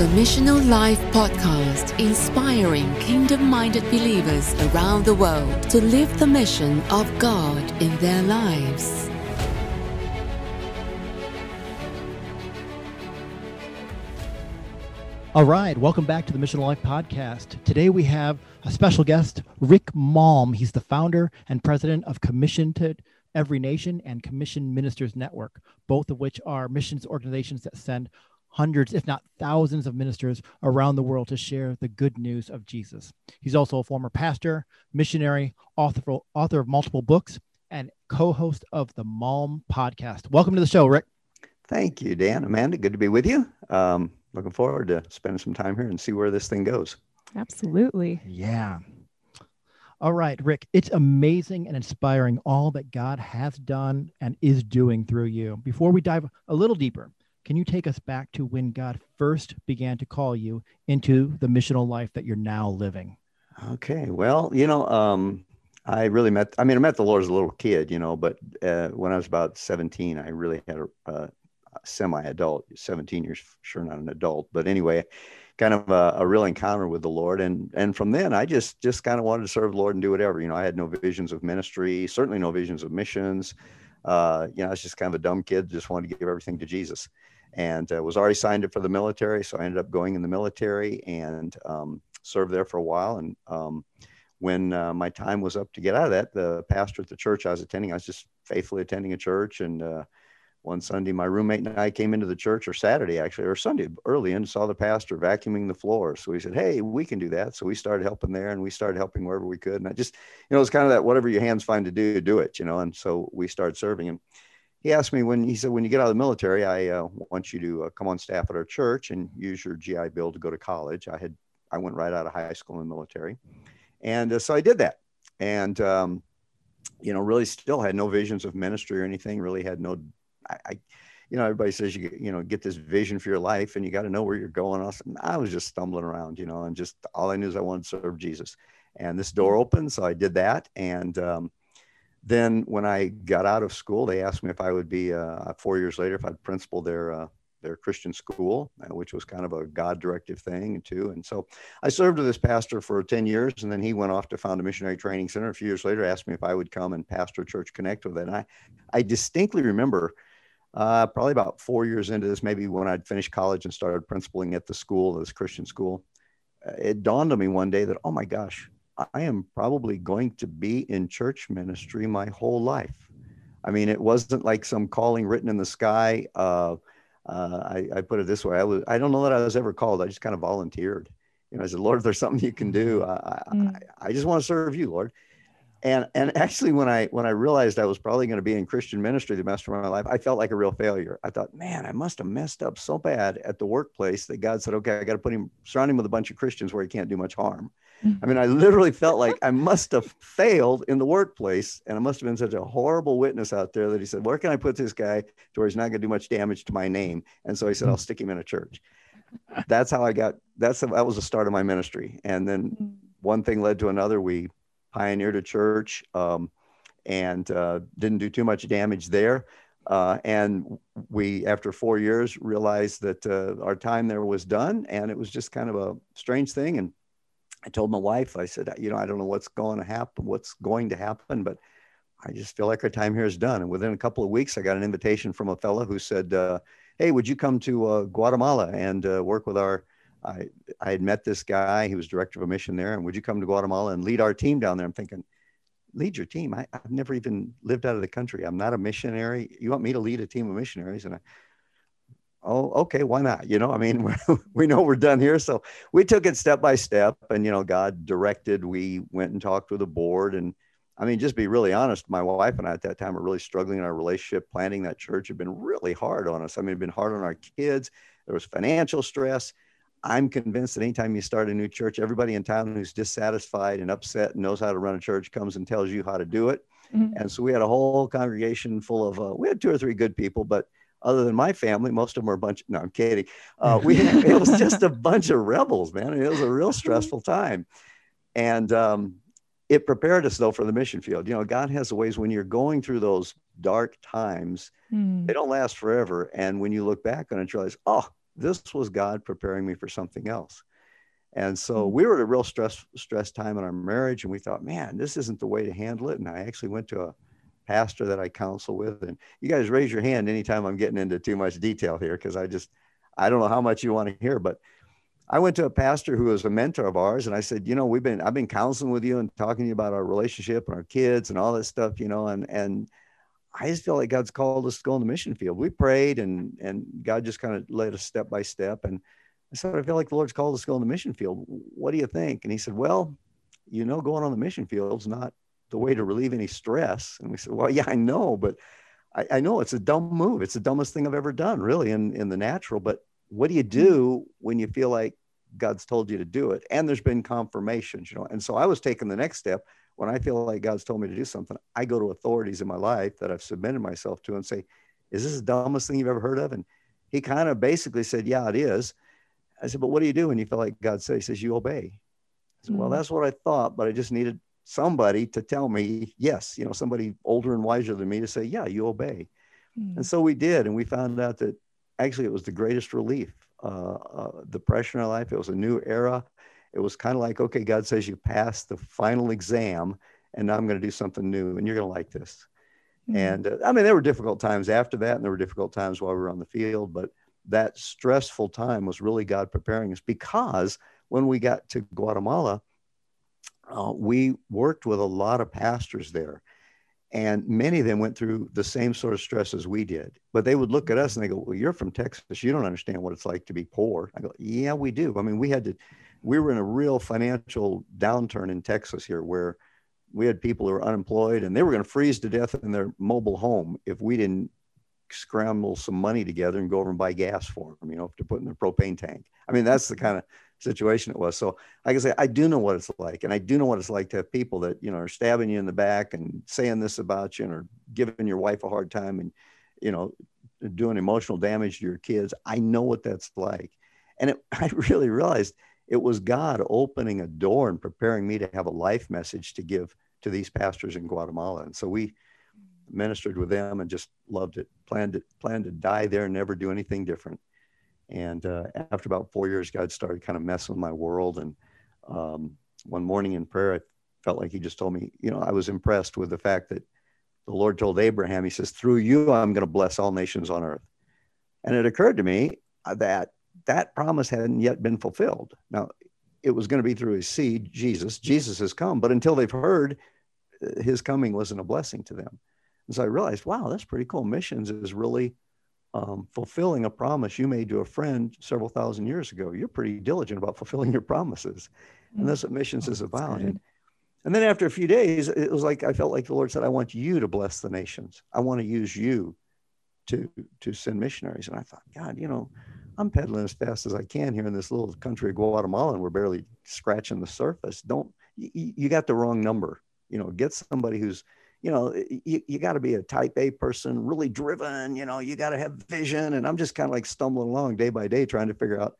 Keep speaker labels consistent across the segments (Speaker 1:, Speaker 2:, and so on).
Speaker 1: The Missional Life Podcast, inspiring kingdom minded believers around the world to live the mission of God in their lives.
Speaker 2: All right, welcome back to the Missional Life Podcast. Today we have a special guest, Rick Malm. He's the founder and president of Commission to Every Nation and Commission Ministers Network, both of which are missions organizations that send hundreds, if not thousands, of ministers around the world to share the good news of Jesus. He's also a former pastor, missionary, author, author of multiple books, and co host of the Malm podcast. Welcome to the show, Rick.
Speaker 3: Thank you, Dan. Amanda, good to be with you. Um, looking forward to spending some time here and see where this thing goes.
Speaker 4: Absolutely.
Speaker 2: Yeah. All right, Rick, it's amazing and inspiring all that God has done and is doing through you. Before we dive a little deeper, can you take us back to when God first began to call you into the missional life that you're now living?
Speaker 3: Okay. Well, you know, um, I really met, I mean, I met the Lord as a little kid, you know, but uh, when I was about 17, I really had a, a semi-adult 17 years sure not an adult but anyway kind of a, a, real encounter with the lord and and from then i just just kind of wanted to serve the lord and do whatever you know i had no visions of ministry certainly no visions of missions uh, you know i was just kind of a dumb kid just wanted to give everything to jesus and uh, was already signed up for the military so i ended up going in the military and um, served there for a while and um, when uh, my time was up to get out of that the pastor at the church i was attending i was just faithfully attending a church and uh, one Sunday, my roommate and I came into the church, or Saturday actually, or Sunday early, and saw the pastor vacuuming the floor. So we said, "Hey, we can do that." So we started helping there, and we started helping wherever we could. And I just, you know, it's kind of that whatever your hands find to do, do it, you know. And so we started serving him. He asked me when he said, "When you get out of the military, I uh, want you to uh, come on staff at our church and use your GI Bill to go to college." I had, I went right out of high school in the military, and uh, so I did that. And um, you know, really still had no visions of ministry or anything. Really had no I, I you know, everybody says you you know get this vision for your life and you got to know where you're going. I was just stumbling around, you know, and just all I knew is I wanted to serve Jesus. And this door opened, so I did that. And um, then when I got out of school, they asked me if I would be uh, four years later if I'd principal their uh, their Christian school, uh, which was kind of a God directive thing too. And so I served with this pastor for 10 years and then he went off to found a missionary training center. A few years later, asked me if I would come and pastor Church Connect with it. And I, I distinctly remember uh, probably about four years into this, maybe when I'd finished college and started principaling at the school, this Christian school, uh, it dawned on me one day that, oh my gosh, I am probably going to be in church ministry my whole life. I mean, it wasn't like some calling written in the sky. Uh, uh, I, I, put it this way: I was, I don't know that I was ever called. I just kind of volunteered. You know, I said, Lord, if there's something you can do, I, mm. I, I just want to serve you, Lord and and actually when i when i realized i was probably going to be in christian ministry the rest of my life i felt like a real failure. I thought man i must have messed up so bad at the workplace that god said okay i got to put him surround him with a bunch of christians where he can't do much harm i mean i literally felt like i must have failed in the workplace and i must have been such a horrible witness out there that he said where can i put this guy to where he's not going to do much damage to my name? And so he said i'll stick him in a church. That's how i got that's that was the start of my ministry. And then mm. one thing led to another. We pioneered a church um, and uh, didn't do too much damage there. Uh, and we, after four years, realized that uh, our time there was done, and it was just kind of a strange thing. And I told my wife, I said, you know, I don't know what's going to happen, what's going to happen, but I just feel like our time here is done. And within a couple of weeks, I got an invitation from a fellow who said, uh, "Hey, would you come to uh, Guatemala and uh, work with our I, I had met this guy. He was director of a mission there. And would you come to Guatemala and lead our team down there? I'm thinking, lead your team. I, have never even lived out of the country. I'm not a missionary. You want me to lead a team of missionaries? And I, oh, okay, why not? You know, I mean, we know we're done here. So we took it step by step and, you know, God directed. We went and talked with the board. And I mean, just be really honest, my wife and I at that time were really struggling in our relationship. Planning that church had been really hard on us. I mean, it had been hard on our kids. There was financial stress I'm convinced that anytime you start a new church, everybody in town who's dissatisfied and upset and knows how to run a church comes and tells you how to do it. Mm-hmm. And so we had a whole congregation full of, uh, we had two or three good people, but other than my family, most of them were a bunch. No, I'm kidding. Uh, we it was just a bunch of rebels, man. It was a real stressful time, and um, it prepared us though for the mission field. You know, God has ways when you're going through those dark times, mm. they don't last forever. And when you look back on it, you realize, oh, this was God preparing me for something else. And so hmm. we were at a real stress stress time in our marriage, and we thought, man, this isn't the way to handle it. And I actually went to a pastor that I counsel with, and you guys raise your hand anytime I'm getting into too much detail here, because I just I don't know how much you want to hear, but I went to a pastor who was a mentor of ours, and I said, you know, we've been I've been counseling with you and talking to you about our relationship and our kids and all this stuff, you know, and and I just feel like God's called us to go in the mission field. We prayed and and God just kind of led us step by step. And I said, I feel like the Lord's called us to go in the mission field. What do you think? And he said, Well, you know, going on the mission field is not the way to relieve any stress. And we said, Well, yeah, I know, but I, I know it's a dumb move. It's the dumbest thing I've ever done, really, in, in the natural. But what do you hmm. do when you feel like God's told you to do it? And there's been confirmations, you know. And so I was taking the next step when I feel like God's told me to do something, I go to authorities in my life that I've submitted myself to and say, Is this the dumbest thing you've ever heard of? And he kind of basically said, Yeah, it is. I said, But what do you do when you feel like God said? He says, You obey. I said, mm Well, that's what I thought, but I just needed somebody to tell me, yes, you know, somebody older and wiser than me to say, Yeah, you obey. mm And so we did. And we found out that actually it was the greatest relief. Uh, uh, the pressure in our life, it was a new era it was kind of like, okay, God says you passed the final exam, and now I'm going to do something new, and you're going to like this. Mm-hmm. And uh, I mean, there were difficult times after that, and there were difficult times while we were on the field, but that stressful time was really God preparing us because when we got to Guatemala, uh, we worked with a lot of pastors there. And many of them went through the same sort of stress as we did. But they would look at us and they go, Well, you're from Texas. You don't understand what it's like to be poor. I go, Yeah, we do. I mean, we had to we were in a real financial downturn in Texas here where we had people who were unemployed and they were going to freeze to death in their mobile home if we didn't scramble some money together and go over and buy gas for them, you know, to put in their propane tank. I mean, that's the kind of situation it was. So like I say, I do know what it's like. And I do know what it's like to have people that, you know, are stabbing you in the back and saying this about you and are giving your wife a hard time and, you know, doing emotional damage to your kids. I know what that's like. And it, I really realized – it was God opening a door and preparing me to have a life message to give to these pastors in Guatemala. And so we mm. ministered with them and just loved it. Planned to planned to die there and never do anything different. And uh, after about four years, God started kind of messing with my world. And um, one morning in prayer, I felt like He just told me, you know, I was impressed with the fact that the Lord told Abraham, He says, "Through you, I'm going to bless all nations on earth." And it occurred to me that that promise hadn't yet been fulfilled. Now, it was going to be through his seed, Jesus. Jesus has come, but until they've heard, uh, his coming wasn't a blessing to them. And so I realized, wow, that's pretty cool. Missions is really um, fulfilling a promise you made to a friend several thousand years ago. You're pretty diligent about fulfilling your promises. And that's what missions oh, is about. And, and then after a few days, it was like I felt like the Lord said, I want you to bless the nations. I want to use you to to send missionaries. And I thought, God, you know, I'm pedaling as fast as I can here in this little country of Guatemala, and we're barely scratching the surface. Don't you, you got the wrong number? You know, get somebody who's, you know, you, you got to be a type A person, really driven. You know, you got to have vision. And I'm just kind of like stumbling along day by day, trying to figure out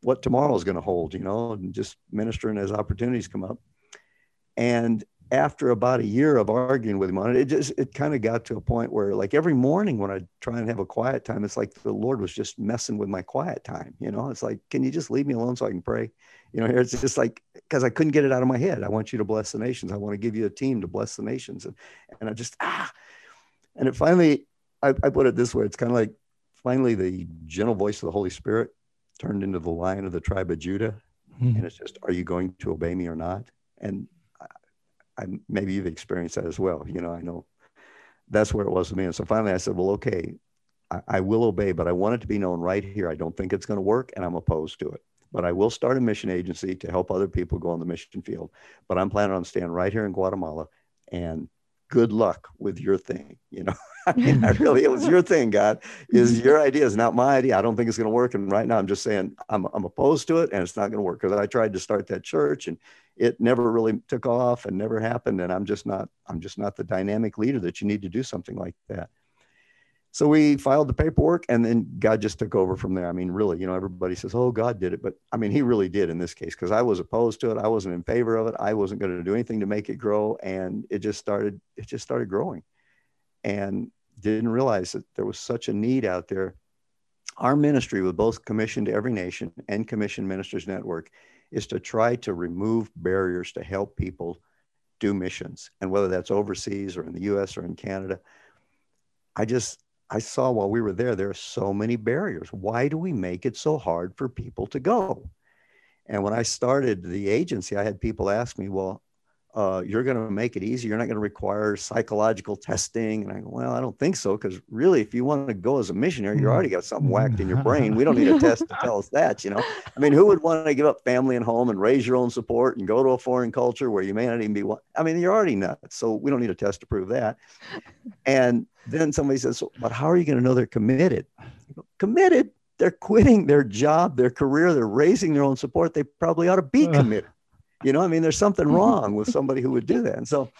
Speaker 3: what tomorrow is going to hold. You know, and just ministering as opportunities come up. And after about a year of arguing with him on it, it just it kind of got to a point where like every morning when I try and have a quiet time, it's like the Lord was just messing with my quiet time. You know, it's like, can you just leave me alone so I can pray? You know, here it's just like because I couldn't get it out of my head. I want you to bless the nations. I want to give you a team to bless the nations. And and I just ah and it finally I, I put it this way, it's kind of like finally the gentle voice of the Holy Spirit turned into the lion of the tribe of Judah. Mm-hmm. And it's just, are you going to obey me or not? And I, maybe you've experienced that as well. You know, I know that's where it was with me. And so finally I said, well, okay, I, I will obey, but I want it to be known right here. I don't think it's going to work and I'm opposed to it. But I will start a mission agency to help other people go on the mission field. But I'm planning on staying right here in Guatemala and good luck with your thing. You know, I mean, I really, it was your thing, God. Is your idea is not my idea. I don't think it's going to work. And right now, I'm just saying I'm, I'm opposed to it, and it's not going to work because I tried to start that church, and it never really took off and never happened. And I'm just not, I'm just not the dynamic leader that you need to do something like that. So we filed the paperwork and then God just took over from there. I mean, really, you know, everybody says, oh, God did it. But I mean, he really did in this case because I was opposed to it. I wasn't in favor of it. I wasn't going to do anything to make it grow. And it just started, it just started growing and didn't realize that there was such a need out there our ministry with both Commission to Every Nation and Commission Ministers Network is to try to remove barriers to help people do missions. And whether that's overseas or in the US or in Canada, I just, I saw while we were there, there are so many barriers. Why do we make it so hard for people to go? And when I started the agency, I had people ask me, well, uh, you're going to make it easy. You're not going to require psychological testing. And I go, well, I don't think so. Because really, if you want to go as a missionary, you already got something whacked in your brain. We don't need a test to tell us that, you know? I mean, who would want to give up family and home and raise your own support and go to a foreign culture where you may not even be, I mean, you're already nuts. So we don't need a test to prove that. And then somebody says, but how are you going to know they're committed? Go, committed? They're quitting their job, their career, they're raising their own support. They probably ought to be committed. You know, I mean, there's something mm-hmm. wrong with somebody who would do that. And so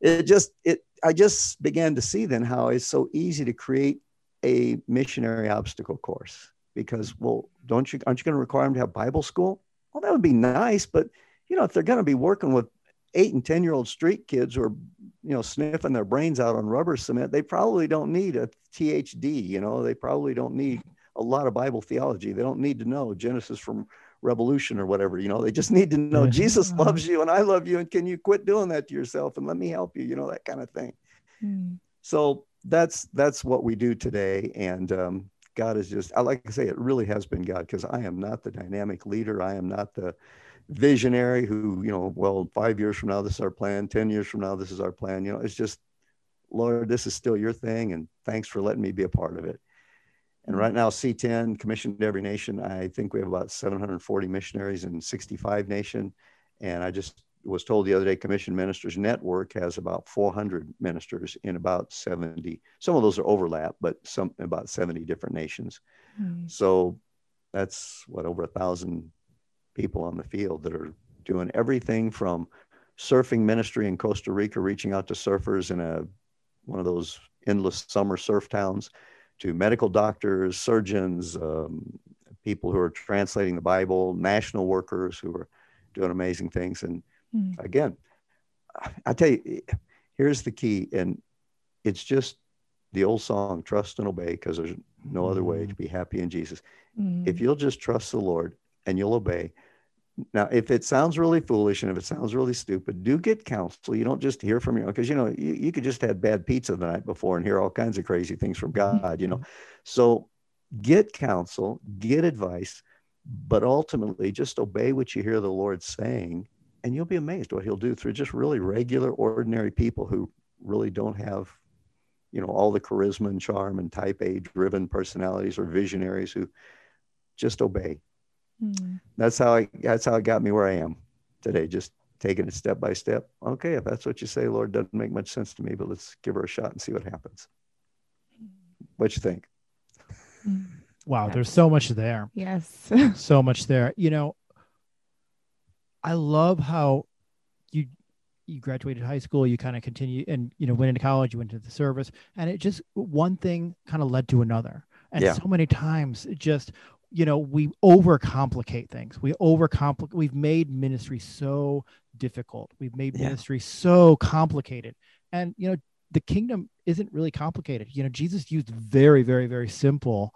Speaker 3: it just, it, I just began to see then how it's so easy to create a missionary obstacle course because, well, don't you, aren't you going to require them to have Bible school? Well, that would be nice, but you know, if they're going to be working with eight and 10 year old street kids who are, you know, sniffing their brains out on rubber cement, they probably don't need a THD, you know, they probably don't need a lot of Bible theology. They don't need to know Genesis from revolution or whatever you know they just need to know jesus loves you and i love you and can you quit doing that to yourself and let me help you you know that kind of thing. Mm. so that's that's what we do today and um, god is just i like to say it really has been god because i am not the dynamic leader. I am not the visionary who you know well five years from now this is our plan 10 years from now this is our plan you know it's just lord this is still your thing and thanks for letting me be a part of it and right now, CTEN, commissioned every nation, I think we have about 740 missionaries in 65 nation. And I just was told the other day, Commission Ministers Network has about 400 ministers in about 70. Some of those are overlap, but some about 70 different nations. Mm. So that's what over a thousand people on the field that are doing everything from surfing ministry in Costa Rica, reaching out to surfers in a one of those endless summer surf towns to medical doctors, surgeons, um, people who are translating the Bible, national workers who are doing amazing things. And mm. again, I tell you, here's the key, and it's just the old song, trust and obey, because there's no other way to hmm. be happy in Jesus. Mm. If you'll just trust the Lord and you'll obey, now, if it sounds really foolish and if it sounds really stupid, do get counsel. You don't just hear from your own because you know you, you could just had bad pizza the night before and hear all kinds of crazy things from mm-hmm. God, you know. So get counsel, get advice, but ultimately just obey what you hear the Lord saying, and you'll be amazed what he'll do through just really regular, ordinary people who really don't have, you know, all the charisma and charm and type A driven personalities or visionaries who just obey Mm. That's how I that's how it got me where I am today, just taking it step by step. Okay, if that's what you say, Lord, doesn't make much sense to me, but let's give her a shot and see what happens. What you think?
Speaker 2: Mm. Wow, there's so much there.
Speaker 4: Yes.
Speaker 2: so much there. You know, I love how you you graduated high school, you kind of continue and you know went into college, you went into the service, and it just one thing kind of led to another. And yeah. so many times, it just you know we overcomplicate things. We overcomplicate we've made ministry so difficult. We've made yeah. ministry so complicated. And you know the kingdom isn't really complicated. You know jesus used very very very simple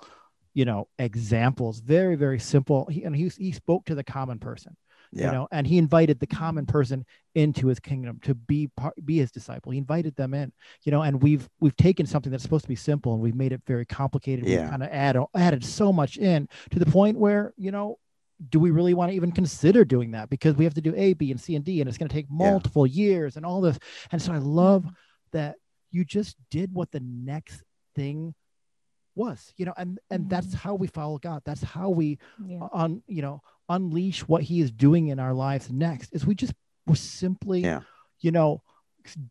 Speaker 2: you know examples very very simple. He, and he, he spoke to the common person yeah. you know and he invited the common person into his kingdom to be part, be his disciple he invited them in you know and we've we've taken something that's supposed to be simple and we've made it very complicated yeah. we kind of add added so much in to the point where you know do we really want to even consider doing that because we have to do a b and c and d and it's going to take multiple yeah. years and all this and so i love that you just did what the next thing was you know and and that's mm-hmm. how we follow god that's how we yeah. on you know unleash what he is doing in our lives next is we just we're simply yeah. you know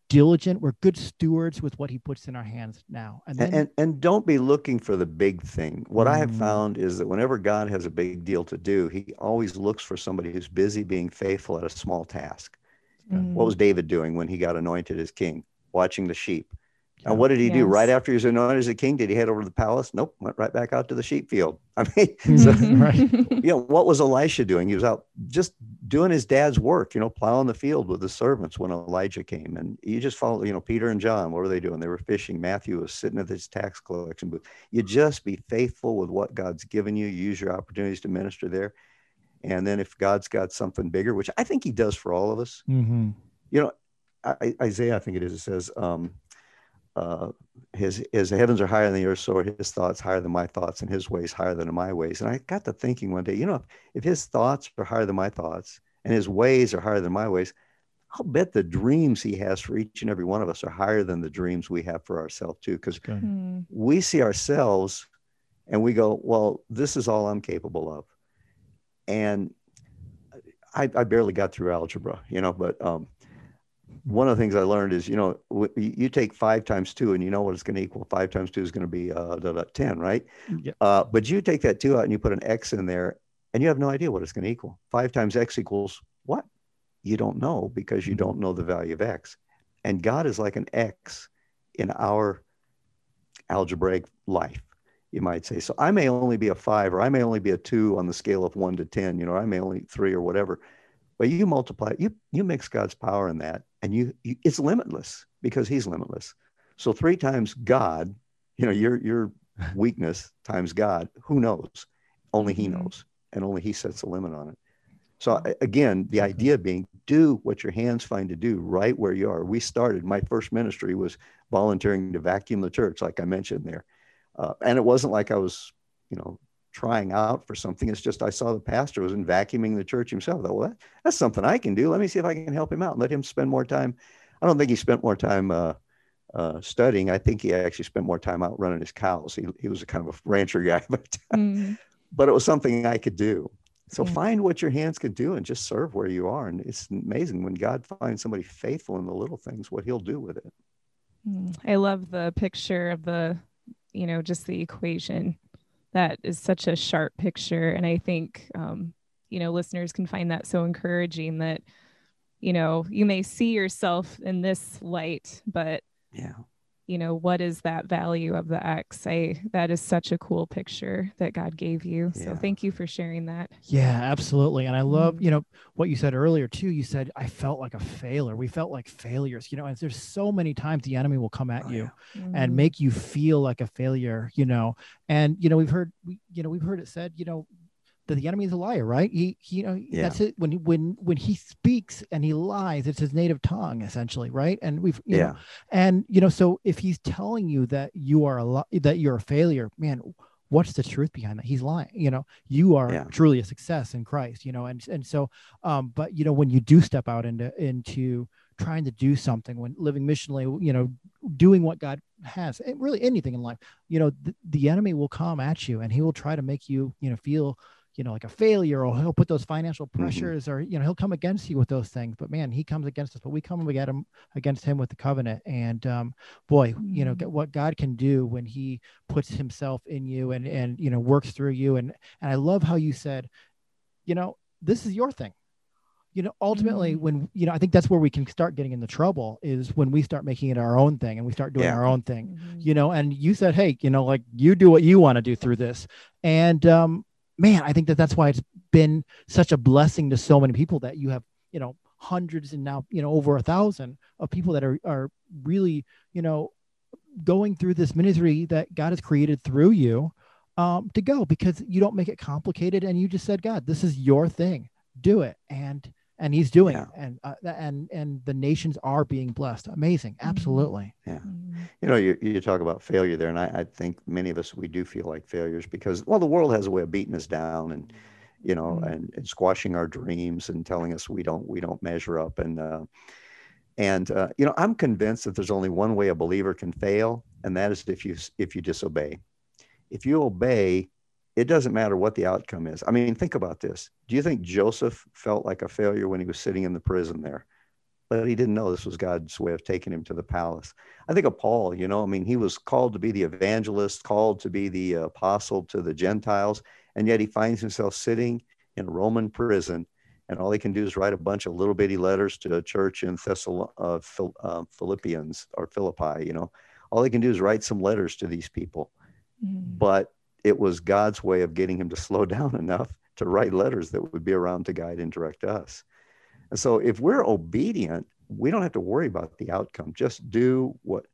Speaker 2: diligent we're good stewards with what he puts in our hands now
Speaker 3: and then, and, and, don't be looking for the big thing what mm. i have mm. found is that whenever god has a big deal to do he always looks for somebody who's busy being faithful at a small task mm. what was david doing when he got anointed as king watching the sheep and what did he yes. do right after he was anointed as a king? Did he head over to the palace? Nope, went right back out to the sheep field. I mean, so, right. you know, what was Elisha doing? He was out just doing his dad's work, you know, plowing the field with the servants when Elijah came. And you just follow, you know, Peter and John, what were they doing? They were fishing. Matthew was sitting at his tax collection booth. You just be faithful with what God's given you, use your opportunities to minister there. And then if God's got something bigger, which I think he does for all of us,
Speaker 2: Mm-hmm.
Speaker 3: you know, I, Isaiah, I think it is, it says, um, uh, his, his heavens are higher than the earth, so are his thoughts higher than my thoughts, and his ways higher than my ways. And I got to thinking one day, you know, if, if his thoughts are higher than my thoughts and his ways are higher than my ways, I'll bet the dreams he has for each and every one of us are higher than the dreams we have for ourselves, too. Because
Speaker 2: Good.
Speaker 4: Mm.
Speaker 3: we see ourselves and we go, well, this is all I'm capable of. And I, I barely got through algebra, you know, but um, one of the things I learned is, you know, w- you take five times two and you know what it's going to equal. Five times two is going to be uh, da, da, 10, right?
Speaker 2: Yeah.
Speaker 3: Uh, but you take that two out and you put an X in there and you have no idea what it's going to equal. Five times X equals what? You don't know because you
Speaker 2: Mhm.
Speaker 3: don't know the value of X. And God is like an X in our algebraic life, you might say. So I may only be a five or I may only be a two on the scale of one to 10, you know, I may only three or whatever. But you multiply, you you mix God's power in that, and you, you it's limitless because He's limitless. So three times God, you know, your your weakness times God, who knows? Only He
Speaker 4: Mhm.
Speaker 3: knows, and only He sets a limit on it. So again, the idea being do what your hands find to do right where you are. We started, my first ministry was volunteering to vacuum the church, like I mentioned there. Uh, and it wasn't like I was, you know, trying out for something. It's just I saw the pastor was in vacuuming the church himself. I thought, well, that, that's something I can do. Let me see if I can help him out. and Let him spend more time. I don't think he spent more time uh, uh, studying. I think he actually spent more time out running his cows. He, he was a kind of a rancher guy, but
Speaker 4: Mm.
Speaker 3: but it was something I could do. So
Speaker 4: Yeah.
Speaker 3: find what your hands can do and just serve where you are. And it's amazing when God finds somebody faithful in the little things, what he'll do with it.
Speaker 4: Mm. I love the picture of the, you know, just the equation. That is such a sharp picture. And I think, um, you know, listeners can find that so encouraging that, you know, you may see yourself in this light, but,
Speaker 3: Yeah.
Speaker 4: You know, what is that value of the X? I, that is such a cool picture that God gave you. So thank you for sharing that.
Speaker 2: Yeah, absolutely. And I love,
Speaker 4: Mhm.
Speaker 2: you know, what you said earlier too. You said I felt like a failure. We felt like failures, you know, and there's so many times the enemy will come at
Speaker 3: Oh,
Speaker 2: you
Speaker 3: yeah.
Speaker 2: and
Speaker 4: Mm.
Speaker 2: make you feel like a failure, you know. And you know, we've heard we, you know, we've heard it said, you know, that the enemy is a liar, right? He, he you know,
Speaker 3: Yeah.
Speaker 2: that's it. When when when he speaks and he lies, it's his native tongue, essentially, right? And we've, you know,
Speaker 3: Yeah.
Speaker 2: and you know, so if he's telling you that you are a li- that you're a failure, man, what's the truth behind that? He's lying. You know, you are
Speaker 3: Yeah.
Speaker 2: truly a success in Christ. You know, and and so, um, but you know, when you do step out into into trying to do something, when living missionally, you know, doing what God has, really anything in life, you know, the, the enemy will come at you, and he will try to make you, you know, feel you know, like a failure, or he'll put those financial
Speaker 3: Mm-hmm.
Speaker 2: pressures, or you know, he'll come against you with those things. But man, he comes against us, but we come against him against him with the covenant. And um, boy, you know,
Speaker 4: Mhm.
Speaker 2: get what God can do when He puts Himself in you and and you know works through you. And and I love how you said, you know, this is your thing. You know, ultimately,
Speaker 4: Mhm.
Speaker 2: when you know, I think that's where we can start getting into trouble is when we start making it our own thing and we start doing
Speaker 3: Yeah.
Speaker 2: our own thing
Speaker 4: Mhm.
Speaker 2: you know and you said hey you know like you do what you want to do through this and um man i think that that's why it's been such a blessing to so many people that you have you know hundreds and now you know over a thousand of people that are are really you know going through this ministry that god has created through you um to go because you don't make it complicated. And you just said god this is your thing. Do it. And and he's doing
Speaker 3: Yeah.
Speaker 2: it and uh, and and the nations are being blessed amazing
Speaker 4: Mhm.
Speaker 2: absolutely
Speaker 4: yeah
Speaker 3: You know, you, you talk about failure there, and I, I think many of us, we do feel like failures because, well, the world has a way of beating us down and, you know,
Speaker 4: Mhm.
Speaker 3: and, and squashing our dreams and telling us we don't, we don't measure up. And, uh, and, uh, you know, I'm convinced that there's only one way a believer can fail, and that is if you, if you disobey. If you obey, it doesn't matter what the outcome is. I mean, think about this. Do you think Joseph felt like a failure when he was sitting in the prison there? But he didn't know this was God's way of taking him to the palace. I think of Paul, you know, I mean, he was called to be the evangelist, called to be the apostle to the Gentiles, and yet he finds himself sitting in a Roman prison, and all he can do is write a bunch of little bitty letters to a church in Thessal- uh, Phil- uh, Philippians or Philippi, you know. All he can do is write some letters to these people
Speaker 4: Mhm.
Speaker 3: but it was God's way of getting him to slow down enough to write letters that would be around to guide and direct us. And so if we're obedient, we don't have to worry about the outcome. Just do what.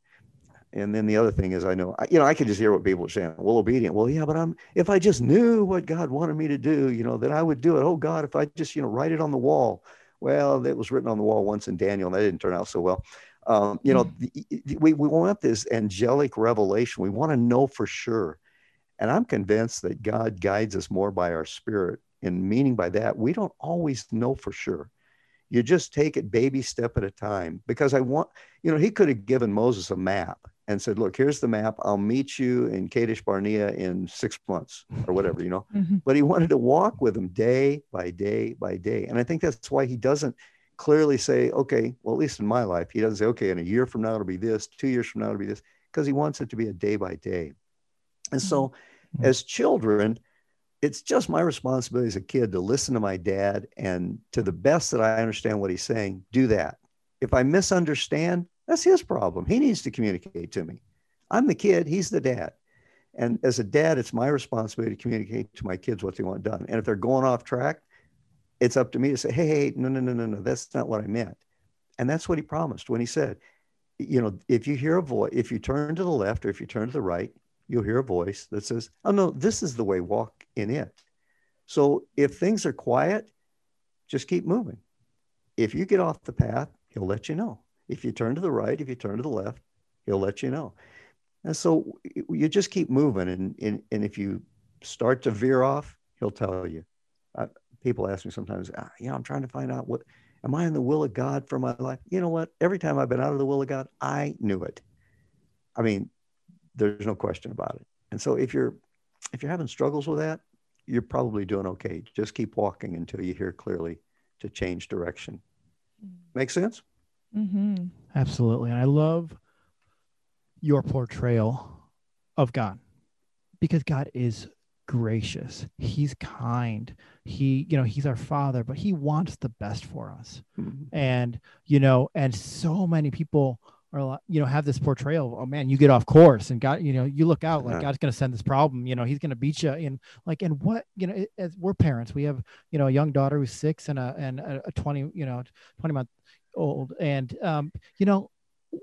Speaker 3: And then the other thing is, I know, you know, I can just hear what people are saying. Well, obedient. Well, yeah, but I'm. If I just knew what God wanted me to do, you know, then I would do it. Oh God, if I just, you know, write it on the wall. Well, it was written on the wall once in Daniel, and that didn't turn out so well. Um, you know, hmm. the, we we want this angelic revelation. We want to know for sure. And I'm convinced that God guides us more by our spirit. And meaning by that, we don't always know for sure. You just take it baby step at a time. Because i want you know he could have given moses a map and said look here's the map. I'll meet you in kadesh barnea in six months or whatever you know? Mm-hmm. but he wanted to walk with him day by day by day. And i think that's why he doesn't clearly say okay well at least in my life he doesn't say okay in a year from now it'll be this two years from now it'll be this because he wants it to be a day by day and so mm-hmm. as children it's just my responsibility as a kid to listen to my dad and to the best that I understand what he's saying, do that. If I misunderstand, that's his problem. He needs to communicate to me. I'm the kid, he's the dad. And as a dad, it's my responsibility to communicate to my kids what they want done. And if they're going off track, it's up to me to say, hey, hey, no, no, no, no, no, that's not what I meant. And that's what he promised when he said, you know, if you hear a voice, if you turn to the left or if you turn to the right, you'll hear a voice that says, Oh, no, this is the way, walk in it. So if things are quiet, just keep moving. If you get off the path, he'll let you know. If you turn to the right, if you turn to the left, he'll let you know. And so you just keep moving. And, and, and if you start to veer off, he'll tell you. Uh, people ask me sometimes, ah, you know, I'm trying to find out what, am I in the will of God for my life? You know what? Every time I've been out of the will of God, I knew it. I mean, there's no question about it. And so if you're if you're having struggles with that, you're probably doing okay. Just keep walking until you hear clearly to change direction. Make sense?
Speaker 2: Mm-hmm. Absolutely. And I love your portrayal of God because God is gracious. He's kind. He, you know, he's our father, but he wants the best for us. Mm-hmm. And, you know, and so many people or you know have this portrayal of, oh man you get off course and god you know you look out like god's going to send this problem you know he's going to beat you and like and what you know as we're parents we have you know a young daughter who's six and a and a 20 you know 20 month old and um you know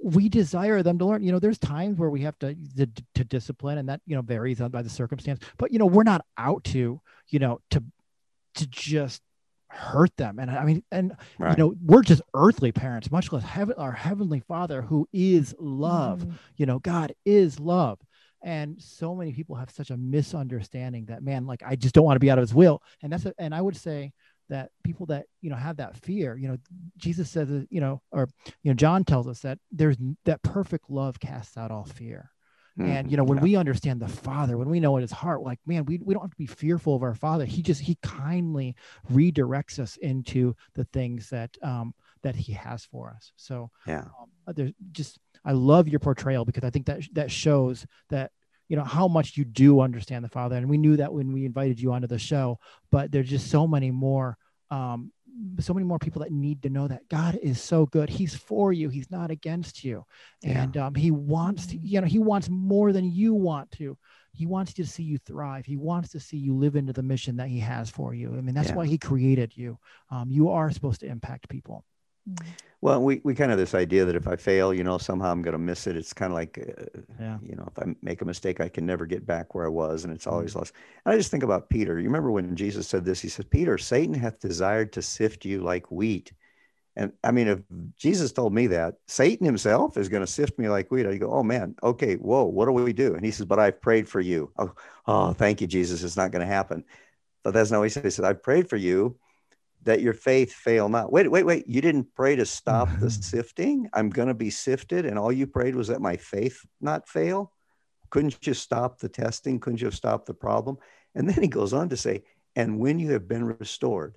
Speaker 2: we desire them to learn you know there's times where we have to, to to discipline and that you know varies by the circumstance but you know we're not out to you know to to just hurt them. And i mean and right. you know we're just earthly parents much less heaven our heavenly father who is love. Mm. you know god is love. And so many people have such a misunderstanding that man like i just don't want to be out of his will. And that's a, and i would say that people that you know have that fear you know jesus says you know or you know john tells us that there's that perfect love casts out all fear Mm, and you know, when yeah. we understand the Father, when we know in His heart, like man, we we don't have to be fearful of our Father. He just He kindly redirects us into the things that um, that He has for us. So
Speaker 3: yeah,
Speaker 2: um, there's just I love your portrayal because I think that that shows that you know how much you do understand the Father, and we knew that when we invited you onto the show. But there's just so many more um, so many more people that need to know that God is so good. He's for you. He's not against you. Yeah. And um, he wants to, you know, he wants more than you want to. He wants to see you thrive. He wants to see you live into the mission that he has for you. I mean, that's yeah. why he created you. Um, you are supposed to impact people.
Speaker 3: Well, we, we kind of this idea that if I fail, you know, somehow I'm going to miss it. It's kind of like, uh, yeah. you know, if I make a mistake, I can never get back where I was, and it's always mm-hmm. lost. And I just think about Peter. You remember when Jesus said this? He said, "Peter, Satan hath desired to sift you like wheat." And I mean, if Jesus told me that, Satan himself is going to sift me like wheat, I go, "Oh man, okay, whoa, what do we do?" And he says, "But I've prayed for you." Oh, oh thank you, Jesus. It's not going to happen. But that's not what he said. He said, "I've prayed for you." That your faith fail not. Wait, wait, wait. You didn't pray to stop the sifting. I'm going to be sifted. And all you prayed was that my faith not fail. Couldn't you stop the testing? Couldn't you have stopped the problem? And then he goes on to say, and when you have been restored.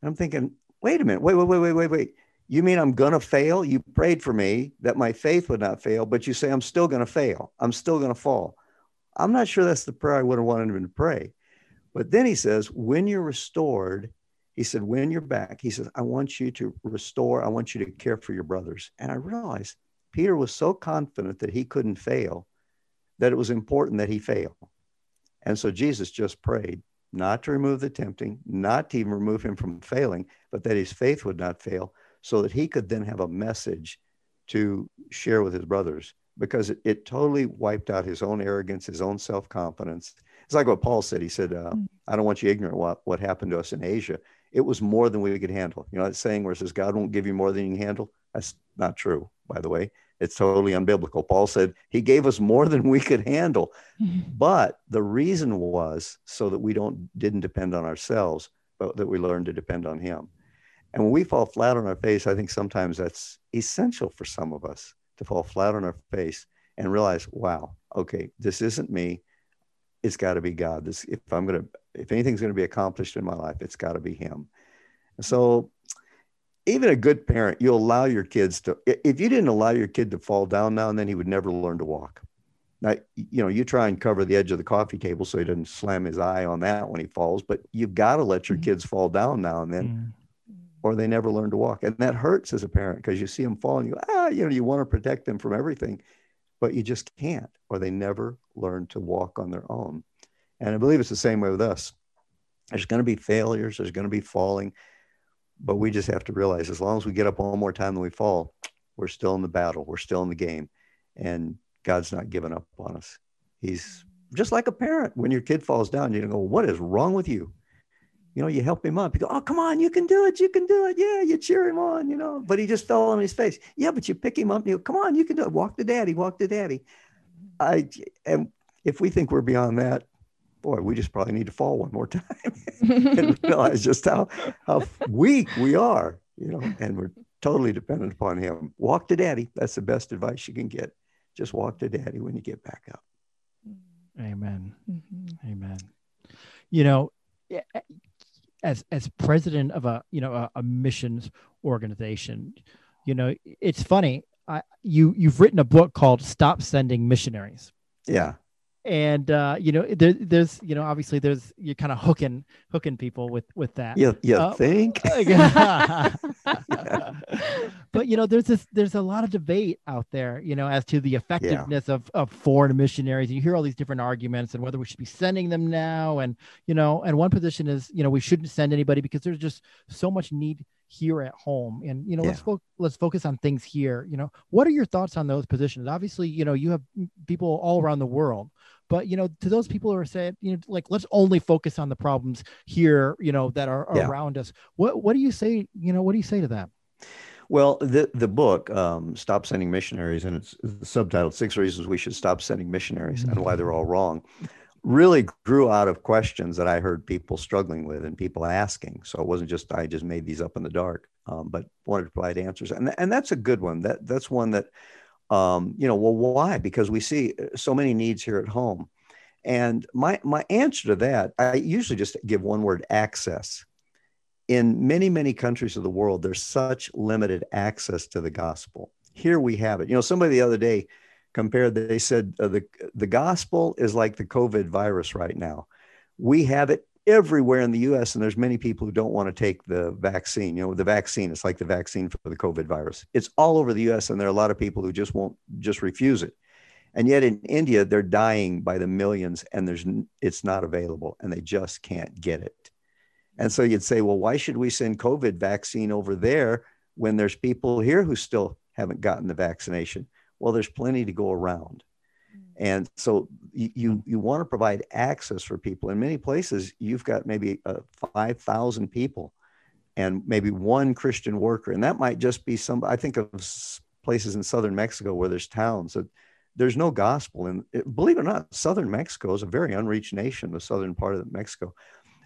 Speaker 3: And I'm thinking, wait a minute. Wait, wait, wait, wait, wait, wait. You mean I'm going to fail? You prayed for me that my faith would not fail, but you say I'm still going to fail. I'm still going to fall. I'm not sure that's the prayer I would have wanted him to pray. But then he says, when you're restored, he said, when you're back, he says, I want you to restore, I want you to care for your brothers. And I realized Peter was so confident that he couldn't fail that it was important that he fail. And so Jesus just prayed not to remove the tempting, not to even remove him from failing, but that his faith would not fail, so that he could then have a message to share with his brothers because it, it totally wiped out his own arrogance, his own self confidence. It's like what Paul said. He said, uh, mm. I don't want you ignorant what, what happened to us in Asia. It was more than we could handle. You know, that saying where it says, God won't give you more than you can handle. That's not true, by the way. It's totally unbiblical. Paul said he gave us more than we could handle. But the reason was so that we don't didn't depend on ourselves, but that we learned to depend on him. And when we fall flat on our face, I think sometimes that's essential for some of us to fall flat on our face and realize, wow, okay, this isn't me. It's got to be God. This, if I'm going to, if anything's going to be accomplished in my life, it's got to be Him. so, even a good parent, you allow your kids to, if you didn't allow your kid to fall down now and then, he would never learn to walk. Now, you know, you try and cover the edge of the coffee table so he doesn't slam his eye on that when he falls, but you've got to let your mm-hmm. kids fall down now and then. Mm-hmm or they never learn to walk. And that hurts as a parent because you see them fall and you ah, you know, you want to protect them from everything, but you just can't, or they never learn to walk on their own. And I believe it's the same way with us. There's going to be failures, there's going to be falling, but we just have to realize as long as we get up one more time than we fall, we're still in the battle, we're still in the game, and God's not giving up on us. He's just like a parent. When your kid falls down, you go, What is wrong with you? You know, you help him up. You go, oh, come on, you can do it. You can do it. Yeah, you cheer him on, you know. But he just fell on his face. Yeah, but you pick him up and you go, come on, you can do it. Walk to daddy, walk to daddy. I and if we think we're beyond that, boy, we just probably need to fall one more time and realize just how how weak we are, you know, and we're totally dependent upon him. Walk to daddy. That's the best advice you can get. Just walk to daddy when you get back up.
Speaker 2: Amen. Mm-hmm. Amen. You know, as as president of a you know a, a missions organization. You know it's funny I, you you've written a book called stop sending missionaries.
Speaker 3: Yeah
Speaker 2: and uh, you know there, there's you know obviously there's you're kind of hooking hooking people with with that
Speaker 3: you, you uh, think
Speaker 2: but you know there's this there's a lot of debate out there you know as to the effectiveness yeah. of, of foreign missionaries you hear all these different arguments and whether we should be sending them now and you know and one position is you know we shouldn't send anybody because there's just so much need here at home. And you know yeah. let's fo- let's focus on things here. You know what are your thoughts on those positions? Obviously you know you have people all around the world but you know to those people who are saying you know like let's only focus on the problems here you know that are, yeah. around us. What what do you say you know what do you say to that?
Speaker 3: Well, the the book, um, "Stop Sending Missionaries," and it's subtitled Six Reasons We Should Stop Sending Missionaries and Why They're All Wrong," really grew out of questions that I heard people struggling with and people asking. So it wasn't just I just made these up in the dark, um, but wanted to provide answers. And and that's a good one. That that's one that, um, you know, well, why? Because we see uh, so many needs here at home. And my my answer to that, I usually just give one word: access. In many many countries of the world, there's such limited access to the gospel. Here we have it. You know, somebody the other day compared they said uh, the the gospel is like the covid virus right now. We have it everywhere in the us and there's many people who don't want to take the vaccine. You know the vaccine it's like the vaccine for the covid virus. It's all over the us and there are a lot of people who just won't just refuse it. And yet in india they're dying by the millions and there's it's not available and they just can't get it. And so you'd say well why should we send covid vaccine over there when there's people here who still haven't gotten the vaccination well, there's plenty to go around. Mm. And so you, you, want to provide access for people. In many places, you've got maybe uh, 5,000 people and maybe one Christian worker. And that might just be some, I think of places in southern Mexico where there's towns that there's no gospel. And believe it or not, southern Mexico is a very unreached nation, the southern part of Mexico.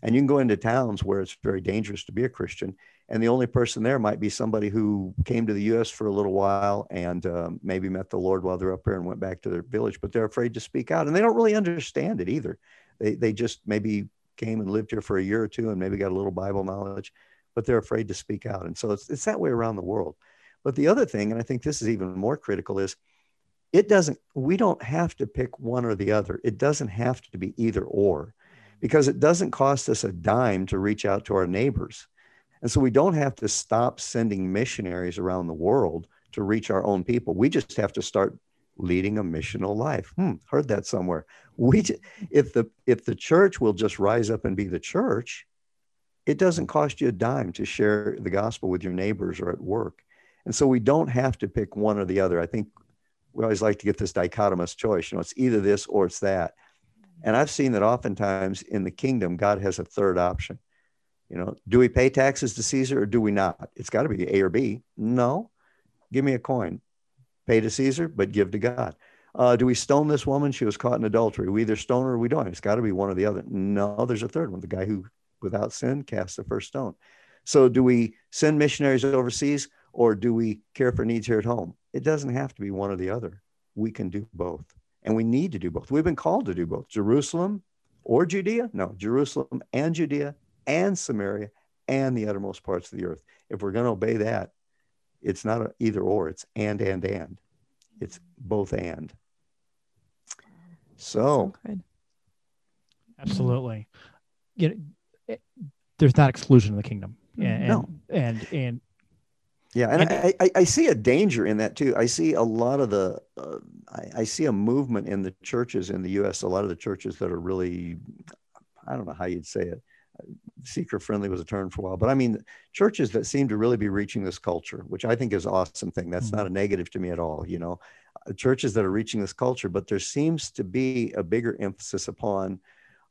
Speaker 3: And you can go into towns where it's very dangerous to be a Christian and the only person there might be somebody who came to the U.S. for a little while and um, maybe met the Lord while they're up there and went back to their village, but they're afraid to speak out, and they don't really understand it either. They they just maybe came and lived here for a year or two and maybe got a little Bible knowledge, but they're afraid to speak out, and so it's it's that way around the world. But the other thing, and I think this is even more critical, is it doesn't. We don't have to pick one or the other. It doesn't have to be either or, because it doesn't cost us a dime to reach out to our neighbors and so we don't have to stop sending missionaries around the world to reach our own people. We just have to start leading a missional life. Hmm, heard that somewhere. We, if the if the church will just rise up and be the church, it doesn't cost you a dime to share the gospel with your neighbors or at work. And so we don't have to pick one or the other. I think we always like to get this dichotomous choice. You know, it's either this or it's that. And I've seen that oftentimes in the kingdom, God has a third option. You know, do we pay taxes to Caesar or do we not? It's got to be A or B. No, give me a coin. Pay to Caesar, but give to God. Uh, do we stone this woman? She was caught in adultery. We either stone her or we don't. It's got to be one or the other. No, there's a third one. The guy who, without sin, casts the first stone. So, do we send missionaries overseas or do we care for needs here at home? It doesn't have to be one or the other. We can do both. And we need to do both. We've been called to do both Jerusalem or Judea. No, Jerusalem and Judea and Samaria and the uttermost parts of the earth. If we're going to obey that, it's not a either or, it's and, and, and. It's both and. So,
Speaker 4: good.
Speaker 2: Absolutely. You know, it, there's not exclusion in the kingdom. Mm-hmm. And,
Speaker 3: No.
Speaker 2: and, and,
Speaker 3: Yeah, and
Speaker 2: And-
Speaker 3: I, I, I see a danger in that too. I see a lot of the, uh, I, I see a movement in the churches in the U.S. A lot of the churches that are really, I don't know how you'd say it. Seeker friendly was a term for a while, but I mean churches that seem to really be reaching this culture, which I think is an awesome thing. That's
Speaker 2: Mhm.
Speaker 3: not a negative to me at all. You know, Uh, churches that are reaching this culture, but there seems to be a bigger emphasis upon,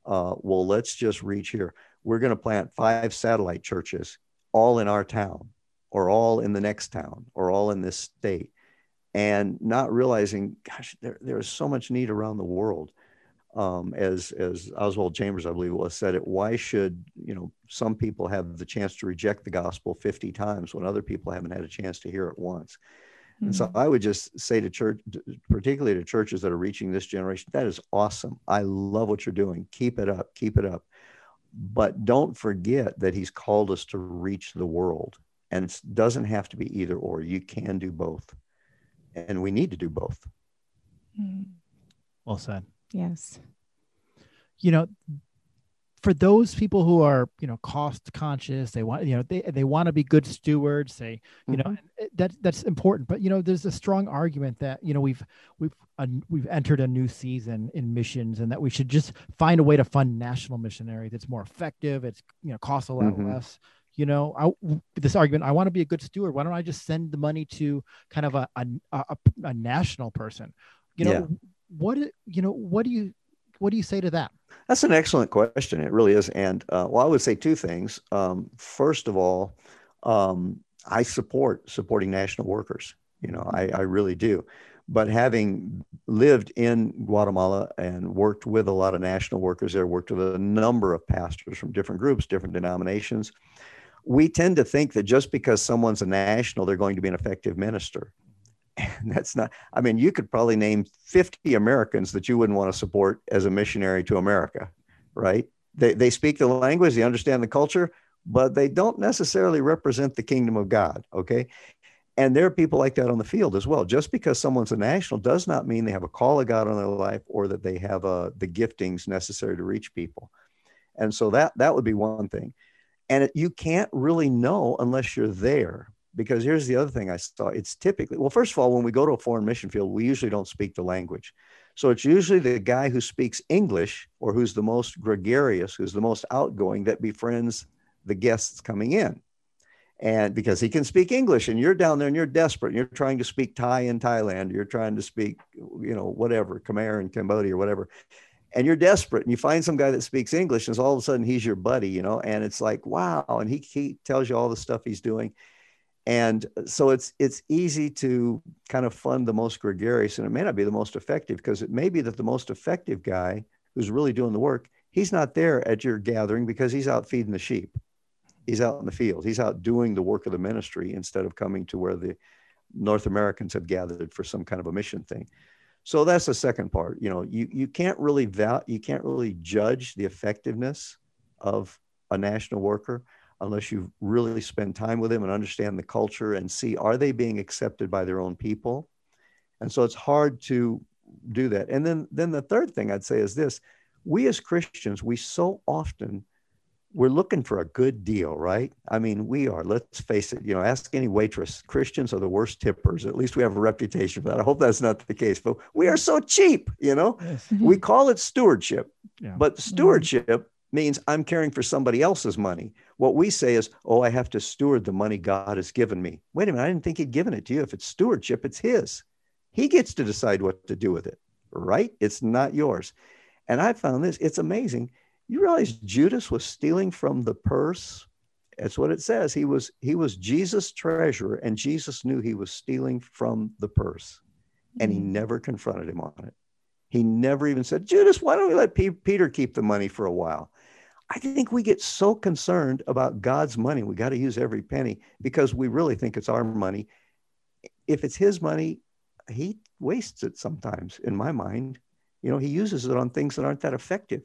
Speaker 3: uh, well, let's just reach here. We're going to plant five satellite churches, all in our town or all in the next town or all in this state. And not realizing gosh there, there's so much need around the world. Um, as as oswald chambers i believe was said it why should you know some people have the chance to reject the gospel 50 times when other people haven't had a chance to hear it once? And so
Speaker 4: Mhm.
Speaker 3: i would just say to church particularly to churches that are reaching this generation that is awesome. I love what you're doing. Keep it up keep it up. But don't forget that he's called us to reach the world and it doesn't have to be either or you can do both and we need to do both
Speaker 2: well said.
Speaker 4: Yes.
Speaker 2: you know for those people who are you know cost conscious they want you know they, they want to be good stewards they you know
Speaker 3: Mhm.
Speaker 2: and that that's important but you know there's a strong argument that you know we've we've uh, we've entered a new season in missions and that we should just find a way to fund national missionaries that's more effective it's you know costs a lot
Speaker 3: Mhm.
Speaker 2: less you know I, this argument i want to be a good steward why don't i just send the money to kind of a a, a, a national person you know
Speaker 3: Yeah.
Speaker 2: what you know what do you what do you say to that
Speaker 3: That's an excellent question. It really is. And uh, well, I would say two things. Um, first of all, um, I support supporting national workers. You know, I, I really do. But having lived in Guatemala and worked with a lot of national workers there, worked with a number of pastors from different groups, different denominations, we tend to think that just because someone's a national, they're going to be an effective minister. And that's not, I mean, you could probably name 50 Americans that you wouldn't want to support as a missionary to America, right? They, they speak the language, they understand the culture, but they don't necessarily represent the kingdom of God, okay? And there are people like that on the field as well. Just because someone's a national does not mean they have a call of God on their life or that they have uh, the giftings necessary to reach people. And so that that would be one thing. And it, you can't really know unless you're there because here's the other thing I saw. It's typically, well, first of all, when we go to a foreign mission field, we usually don't speak the language. So it's usually the guy who speaks English or who's the most gregarious, who's the most outgoing that befriends the guests coming in. And because he can speak English and you're down there and you're desperate and you're trying to speak Thai in Thailand, you're trying to speak, you know, whatever, Khmer in Cambodia or whatever. And you're desperate and you find some guy that speaks English and all of a sudden he's your buddy, you know, and it's like, wow. And he, he tells you all the stuff he's doing. And so it's it's easy to kind of fund the most gregarious and it may not be the most effective because it may be that the most effective guy who's really doing the work he's not there at your gathering because he's out feeding the sheep. He's out in the field. He's out doing the work of the ministry instead of coming to where the north americans have gathered for some kind of a mission thing so that's the second part you know you, you can't really val- you can't really judge the effectiveness of a national worker unless you really spend time with them and understand the culture and see are they being accepted by their own people? And so it's hard to do that. And then then the third thing i'd say is this. We as christians we so often we're looking for a good deal, right? I mean, we are. Let's face it. You know, ask any waitress. Christians are the worst tippers. At least we have a reputation for that. I hope that's not the case, but we are so cheap. You know,
Speaker 2: Yes.
Speaker 3: we call it stewardship,
Speaker 2: Yeah.
Speaker 3: but mm-hmm. stewardship means I'm caring for somebody else's money. What we say is, oh, I have to steward the money God has given me. Wait a minute, I didn't think He'd given it to you. If it's stewardship, it's His. He gets to decide what to do with it, right? It's not yours. And I found this, it's amazing. You realize Judas was stealing from the purse? That's what it says. He was he was Jesus' treasurer, and Jesus knew he was stealing from the purse, and he mm-hmm. never confronted him on it. He never even said, Judas, why don't we let Pe- Peter keep the money for a while? I think we get so concerned about God's money. We got to use every penny because we really think it's our money. If it's his money, he wastes it sometimes, in my mind. You know, he uses it on things that aren't that effective.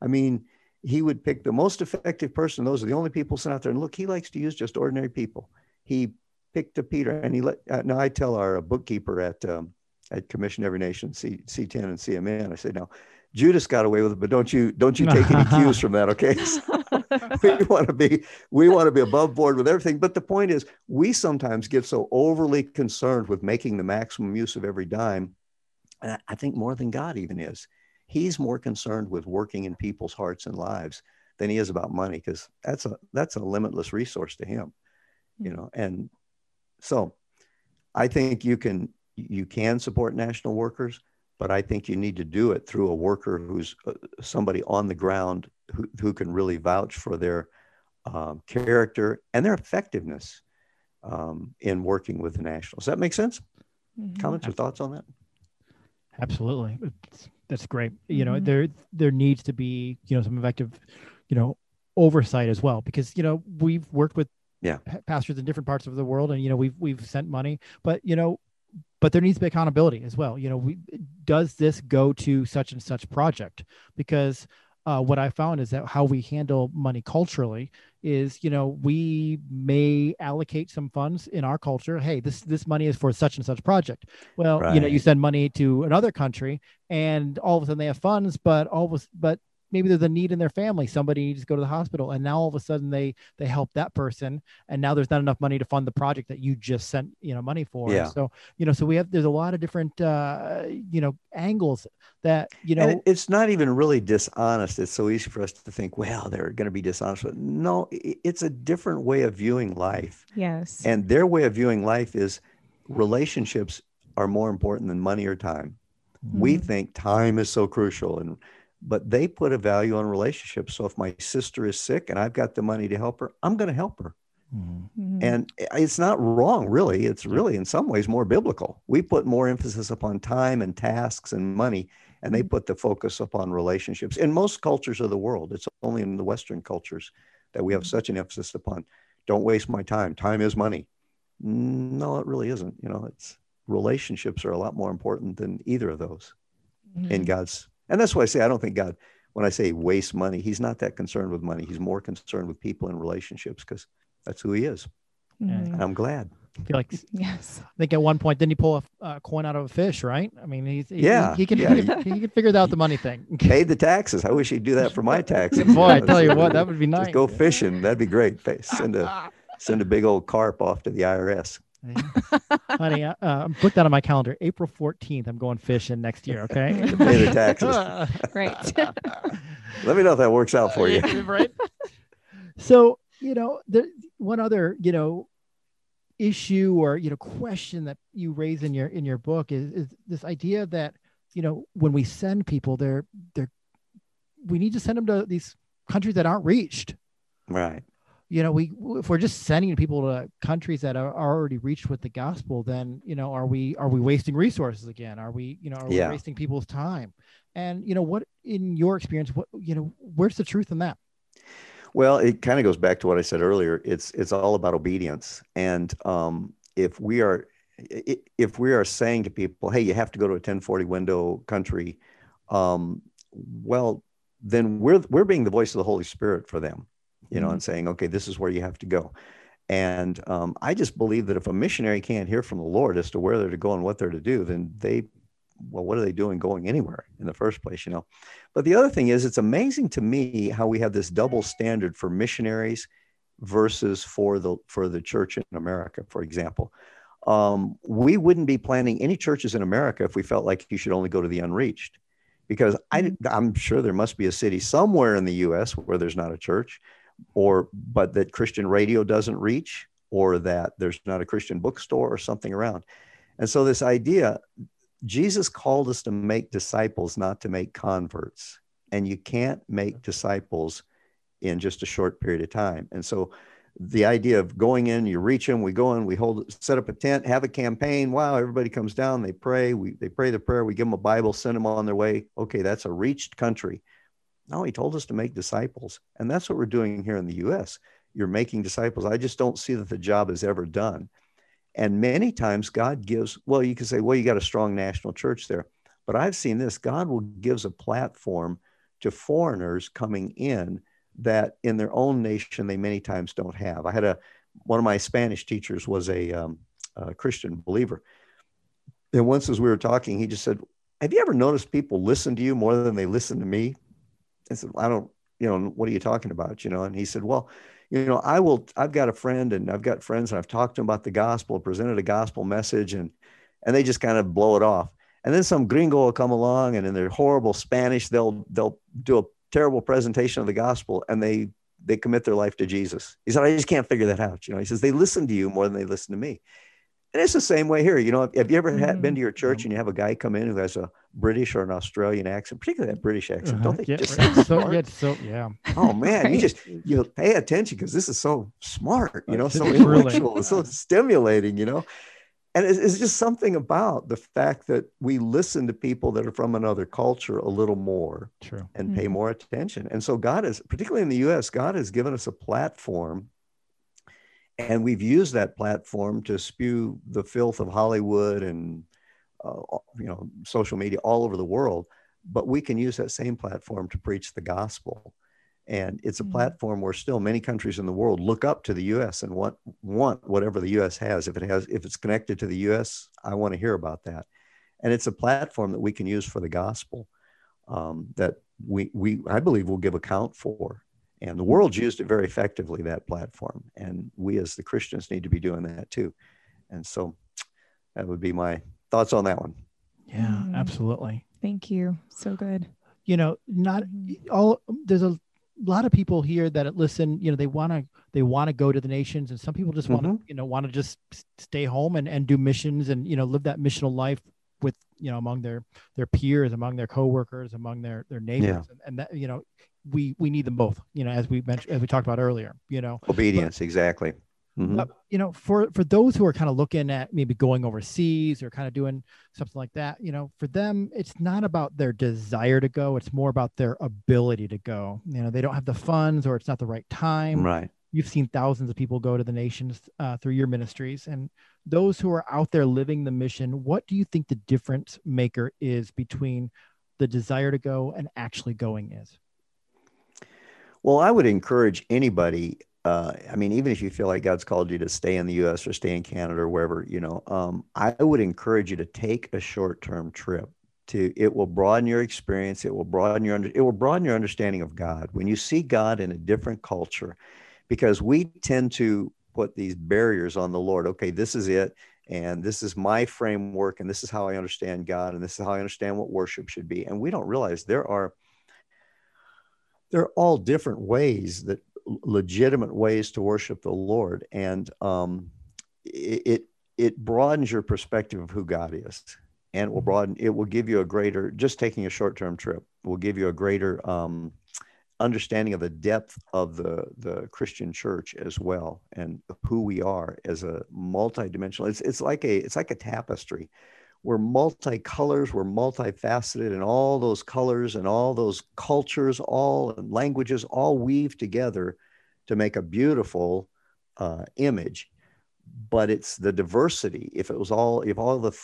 Speaker 3: I mean, he would pick the most effective person. Those are the only people sent out there. And look, he likes to use just ordinary people. He picked a Peter, and he let. Uh, now I tell our bookkeeper at um, at Commission Every Nation, C, CTEN and CMN, I say, now Judas got away with it, but don't you don't you take any cues from that, okay? we want to be we want to be above board with everything. But the point is, we sometimes get so overly concerned with making the maximum use of every dime. And I think more than God even is. He's more concerned with working in people's hearts and lives than he is about money, because that's a that's a limitless resource to him, you know. And so I think you can you can support national workers, but I think you need to do it through a worker who's uh, somebody on the ground who, who can really vouch for their um, character and their effectiveness um, in working with the nationals. Does that make sense?
Speaker 4: Mhm.
Speaker 3: Comments or thoughts on that?
Speaker 2: Absolutely. It's- that's great. You know,
Speaker 4: Mhm.
Speaker 2: there there needs to be, you know, some effective, you know, oversight as well because, you know, we've worked with
Speaker 3: Yeah.
Speaker 2: pa- pastors in different parts of the world and you know, we've we've sent money, but you know, but there needs to be accountability as well. You know, we does this go to such and such project? Because uh, what I found is that how we handle money culturally is, you know, we may allocate some funds in our culture. Hey, this this money is for such and such project. Well, you know, you send money to another country, and all of a sudden they have funds, but all of a, but maybe there's a need in their family. Somebody needs to go to the hospital, and now all of a sudden they they help that person, and now there's not enough money to fund the project that you just sent you know money for.
Speaker 3: Yeah.
Speaker 2: So you know, so we have there's a lot of different uh, you know angles that you know.
Speaker 3: and it's not even really dishonest. It's so easy for us to think, well, they're going to be dishonest. But no, it's a different way of viewing life.
Speaker 4: Yes.
Speaker 3: And their way of viewing life is relationships are more important than money or time. We
Speaker 4: Mhm.
Speaker 3: think time is so crucial and but they put a value on relationships. So if my sister is sick and I've got the money to help her, I'm going to help her.
Speaker 2: Mhm.
Speaker 4: Mhm.
Speaker 3: And it's not wrong, really. It's really, in some ways, more biblical. We put more emphasis upon time and tasks and money, and they put the focus upon relationships. In most cultures of the world, it's only in the Western cultures that we have such an emphasis upon don't waste my time. Time is money. No, it really isn't. You know, it's relationships are a lot more important than either of those in
Speaker 4: Mhm.
Speaker 3: God's. And that's why I say I don't think God, when I say waste money, he's not that concerned with money. He's more concerned with people and relationships because that's who he is.
Speaker 4: Mhm.
Speaker 3: And I'm glad.
Speaker 2: I feel like
Speaker 4: Yes.
Speaker 2: I think at one point, didn't he pull a uh, coin out of a fish? Right? I mean, he's he,
Speaker 3: Yeah,
Speaker 2: he, can
Speaker 3: yeah.
Speaker 2: he, can- he can figure out the money thing.
Speaker 3: paid the taxes. I wish he'd do that for my taxes.
Speaker 2: Boy, I
Speaker 3: You know,
Speaker 2: tell you what, that would be nice.
Speaker 3: Just go fishing. That'd be great. Fa- Send a send a big old carp off to the IRS.
Speaker 2: Honey, uh, uh, put that on my calendar. April 14th, I'm going fishing next year. Okay.
Speaker 3: Pay the taxes.
Speaker 4: Right.
Speaker 3: Let me know if that works out for you.
Speaker 2: right. So, you know, the one other, you know, issue or you know question that you raise in your in your book is is this idea that you know when we send people they're they're we need to send them to these countries that aren't reached
Speaker 3: Right.
Speaker 2: You know we if we're just sending people to countries that are, already reached with the gospel then you know are we are we wasting resources again? Are we you know are
Speaker 3: Yeah.
Speaker 2: we wasting people's time? And you know what in your experience what you know where's the truth in that?
Speaker 3: Well, it kind of goes back to what I said earlier. It's it's all about obedience, and um, if we are if we are saying to people, "Hey, you have to go to a 10/40 window country," um, well, then we're we're being the voice of the Holy Spirit for them, you know, and saying, "Okay, this is where you have to go." And um, I just believe that if a missionary can't hear from the Lord as to where they're to go and what they're to do, then they well, what are they doing going anywhere in the first place, you know? But the other thing is, it's amazing to me how we have this double standard for missionaries versus for the for the church in America, for example. Um, we wouldn't be planning any churches in America if we felt like you should only go to the unreached, because I, mm-hmm. I'm sure there must be a city somewhere in the U.S. where there's not a church, or but that Christian radio doesn't reach, or that there's not a Christian bookstore or something around. And so this idea, Jesus called us to make disciples, not to make converts. And you can't make disciples in just a short period of time. And so the idea of going in, you reach them, we go in, we hold, set up a tent, have a campaign. Wow, everybody comes down, they pray, we they pray the prayer, we give them a Bible, send them on their way. Okay, that's a reached country. No, he told us to make disciples. And that's what we're doing here in the US. You're making disciples. I just don't see that the job is ever done. And many times God gives, well, you can say, well, you got a strong national church there. But I've seen this God will gives a platform to foreigners coming in that in their own nation they many times don't have. I had a one of my Spanish teachers was a, um, a Christian believer, and once as we were talking, he just said, "Have you ever noticed people listen to you more than they listen to me?" I said, "I don't, you know, what are you talking about?" You know, and he said, "Well." You know, I will. I've got a friend, and I've got friends, and I've talked to them about the gospel, presented a gospel message, and and they just kind of blow it off. And then some gringo will come along, and in their horrible Spanish, they'll they'll do a terrible presentation of the gospel and they they commit their life to Jesus. He said, I just can't figure that out. You know, he says they listen to you more than they listen to me. And it's the same way here. You know, have you ever had, been to your church mm-hmm. and you have a guy come in who has a British or an Australian accent, particularly that British accent? Uh-huh. Don't they yeah, just right. so, yeah, so, yeah. Oh man, right. you just you pay attention because this is so smart. You know, so intellectual, it's so stimulating. You know, and it's, it's, just something about the fact that we listen to people that are from another culture a little more
Speaker 2: True.
Speaker 3: and mm-hmm. pay more attention and so god is particularly in the us god has given us a platform and we've used that platform to spew the filth of hollywood and uh, you know social media all over the world but we can use that same platform to preach the gospel. And it's a mm-hmm. platform where still many countries in the world look up to the us and want want whatever the us has. If it has if it's connected to the us i want to hear about that. And it's a platform that we can use for the gospel um, that we we i believe will give account for. And the world's used it very effectively that platform. And we as the christians need to be doing that too. And so that would be my thoughts on that one
Speaker 2: yeah mm-hmm. absolutely
Speaker 4: thank you so good
Speaker 2: you know not mm-hmm. all there's a a lot of people here that listen, you know, they want to they want to go to the nations, and some people just want to, mm-hmm. you know, want to just stay home and and do missions and you know live that missional life with you know among their their peers, among their coworkers, among their their neighbors, yeah. and, and that you know we we need them both, you know, as we mentioned as we talked about earlier, you know,
Speaker 3: obedience but, exactly.
Speaker 2: Mm-hmm. But, you know, for for those who are kind of looking at maybe going overseas or kind of doing something like that, you know, for them it's not about their desire to go; it's more about their ability to go. You know, they don't have the funds, or it's not the right time.
Speaker 3: Right.
Speaker 2: You've seen thousands of people go to the nations uh, through your ministries, and those who are out there living the mission. What do you think the difference maker is between the desire to go and actually going is?
Speaker 3: Well, I would encourage anybody uh, I mean, even if you feel like God's called you to stay in the U.S. or stay in Canada or wherever, you know, um, I would encourage you to take a short-term trip. To it will broaden your experience. It will broaden your under, it will broaden your understanding of God when you see God in a different culture, because we tend to put these barriers on the Lord. Okay, this is it, and this is my framework, and this is how I understand God, and this is how I understand what worship should be. And we don't realize there are there are all different ways that legitimate ways to worship the Lord, and um, it it broadens your perspective of who God is, and it will broaden. It will give you a greater. Just taking a short term trip will give you a greater um, understanding of the depth of the the Christian church as well, and who we are as a multidimensional. It's it's like a it's like a tapestry we're multicolors, we're multifaceted, and all those colors and all those cultures, all languages, all weave together to make a beautiful uh, image. But it's the diversity. If it was all, if all the th-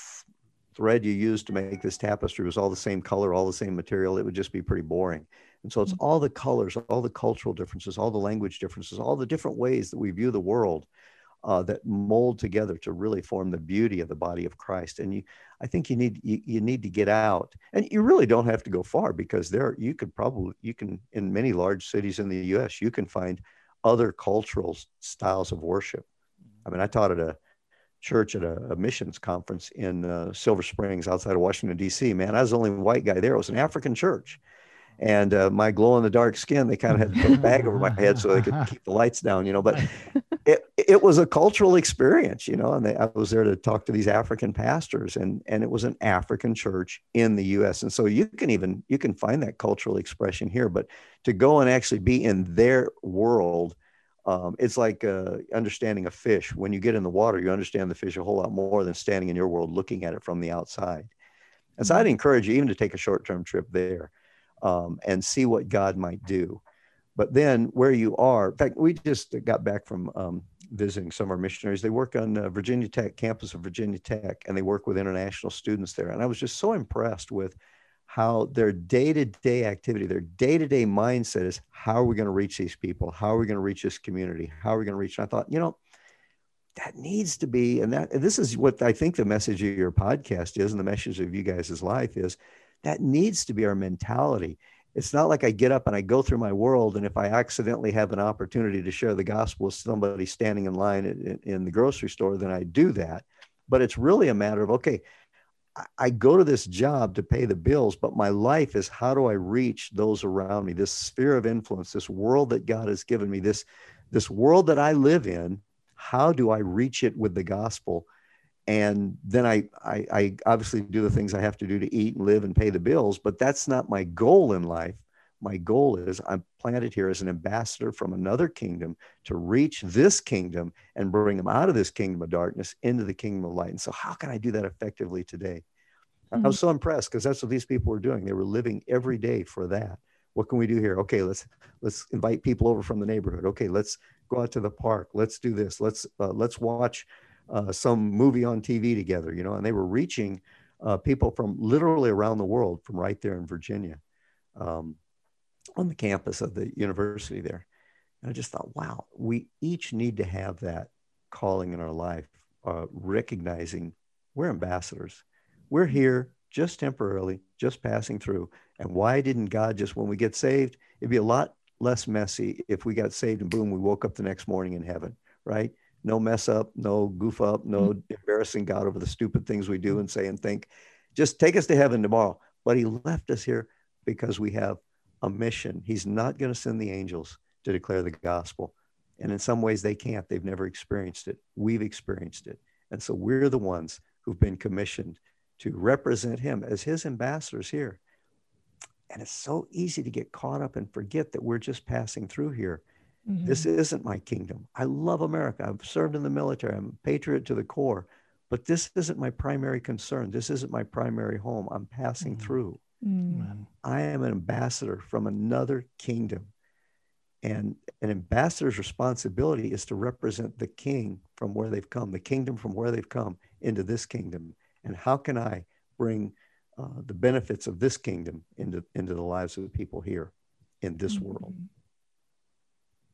Speaker 3: thread you used to make this tapestry was all the same color, all the same material, it would just be pretty boring. And so it's mm-hmm. all the colors, all the cultural differences, all the language differences, all the different ways that we view the world uh, that mold together to really form the beauty of the body of Christ. And you, I think you need you, you need to get out, and you really don't have to go far because there you could probably you can in many large cities in the U.S. you can find other cultural styles of worship. I mean, I taught at a church at a, a missions conference in uh, Silver Springs outside of Washington D.C. Man, I was the only white guy there. It was an African church and uh, my glow in the dark skin they kind of had to put a bag over my head so they could keep the lights down you know but it, was a cultural experience you know and they, i was there to talk to these african pastors and and it was an african church in the us and so you can even you can find that cultural expression here but to go and actually be in their world um, it's like uh, understanding a fish when you get in the water you understand the fish a whole lot more than standing in your world looking at it from the outside and so i'd mm-hmm. encourage you even to take a short-term trip there um, and see what God might do. But then where you are, in fact, we just got back from um, visiting some of our missionaries. They work on uh, Virginia Tech, campus of Virginia Tech, and they work with international students there. And I was just so impressed with how their day-to-day activity, their day-to-day mindset is how are we going to reach these people? How are we going to reach this community? How are we going to reach? And I thought, you know, that needs to be, and that and this is what I think the message of your podcast is, and the message of you guys' life is that needs to be our mentality. It's not like I get up and I go through my world, and if I accidentally have an opportunity to share the gospel with somebody standing in line in, in the grocery store, then I do that. But it's really a matter of, okay, I go to this job to pay the bills, but my life is how do I reach those around me, this sphere of influence, this world that God has given me, this, this world that I live in. How do I reach it with the gospel? And then I, I, I obviously do the things I have to do to eat and live and pay the bills, but that's not my goal in life. My goal is I'm planted here as an ambassador from another kingdom to reach this kingdom and bring them out of this kingdom of darkness into the kingdom of light. And so, how can I do that effectively today? Mm-hmm. I was so impressed because that's what these people were doing. They were living every day for that. What can we do here? Okay, let's let's invite people over from the neighborhood. Okay, let's go out to the park. Let's do this. Let's uh, let's watch uh, some movie on TV together, you know, and they were reaching uh, people from literally around the world from right there in Virginia um, on the campus of the university there. And I just thought, wow, we each need to have that calling in our life, uh, recognizing we're ambassadors. We're here just temporarily, just passing through. And why didn't God just, when we get saved, it'd be a lot less messy if we got saved and boom, we woke up the next morning in heaven, right? No mess up, no goof up, no mm-hmm. embarrassing God over the stupid things we do and say and think. Just take us to heaven tomorrow. But he left us here because we have a mission. He's not going to send the angels to declare the gospel. And in some ways, they can't. They've never experienced it. We've experienced it. And so we're the ones who've been commissioned to represent him as his ambassadors here. And it's so easy to get caught up and forget that we're just passing through here Mm-hmm. This isn't my kingdom. I love America. I've served in the military. I'm a patriot to the core, but this isn't my primary concern. This isn't my primary home. I'm passing mm-hmm. through. Mm-hmm. I am an ambassador from another kingdom. And an ambassador's responsibility is to represent the king from where they've come, the kingdom from where they've come into this kingdom. And how can I bring uh, the benefits of this kingdom into, into the lives of the people here in this world?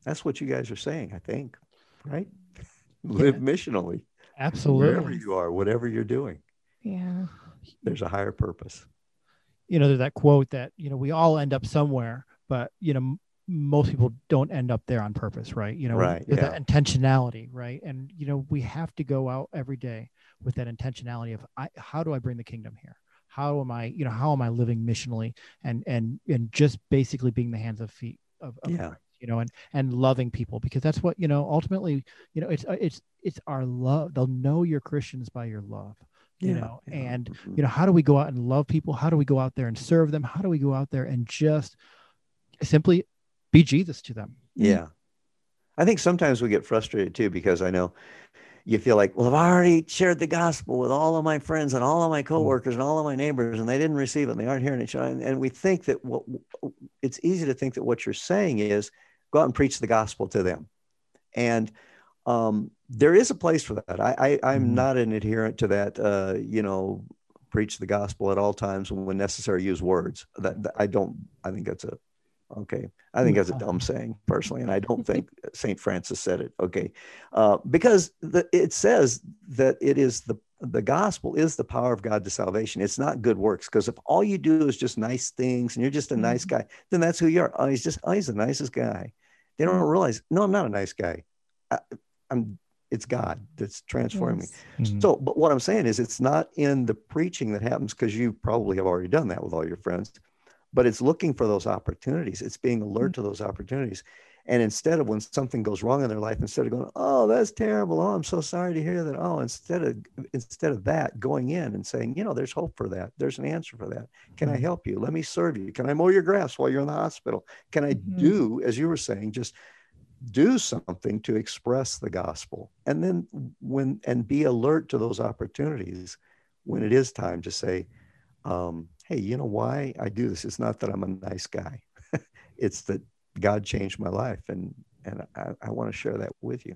Speaker 3: That's what you guys are saying, I think, right? Live missionally.
Speaker 2: Absolutely.
Speaker 3: Wherever you are, whatever you're doing.
Speaker 4: Yeah.
Speaker 3: There's a higher purpose.
Speaker 2: You know, there's that quote that, you know, we all end up somewhere, but, you know, most people don't end up there on purpose, right? You know,
Speaker 3: right,
Speaker 2: yeah. that intentionality, right? And, you know, we have to go out every day with that intentionality of I, how do I bring the kingdom here? How am I, you know, how am I living missionally and, and, and just basically being the hands of feet of, of
Speaker 3: yeah
Speaker 2: you know, and and loving people because that's what you know. Ultimately, you know, it's uh, it's it's our love. They'll know you're Christians by your love you yeah, know yeah. and mm-hmm. you know how do we go out and love people how do we go out there and serve them how do we go out there and just simply be jesus to them
Speaker 3: yeah i think sometimes we get frustrated too because i know you feel like well i've already shared the gospel with all of my friends and all of my mm. coworkers and all of my neighbors and they didn't receive it and they aren't hearing it and we think that what it's easy to think that what you're saying is go out and preach the gospel to them. And um, there is a place for that. I, I am mm-hmm. not an adherent to that. Uh, you know, preach the gospel at all times when necessary. Use words. That, that I don't. I think that's a Okay. I think that's a dumb saying personally. And I don't think St. Francis said it. Okay. Uh, because the, it says that it is the, the gospel is the power of God to salvation. It's not good works. Because if all you do is just nice things and you're just a nice mm-hmm. guy, then that's who you are. Oh, he's just, oh, he's the nicest guy. They don't realize, no, I'm not a nice guy. I, am it's God that's transforming yes. me. Mm-hmm. So, but what I'm saying is it's not in the preaching that happens because you probably have already done that with all your friends but it's looking for those opportunities. It's being alert mm-hmm. to those opportunities. And instead of when something goes wrong in their life, instead of going, "Oh, that's terrible. Oh, I'm so sorry to hear that." Oh, instead of instead of that, going in and saying, "You know, there's hope for that. There's an answer for that. Can I mm-hmm. help you? Let me serve you. Can I mow your grass while you're in the hospital? Can I mm-hmm. do, as you were saying, just do something to express the gospel, and then when and be alert to those opportunities when it is time to say." Um, hey, you know why I do this? It's not that I'm a nice guy. it's that God changed my life and and I, I want to share that with you.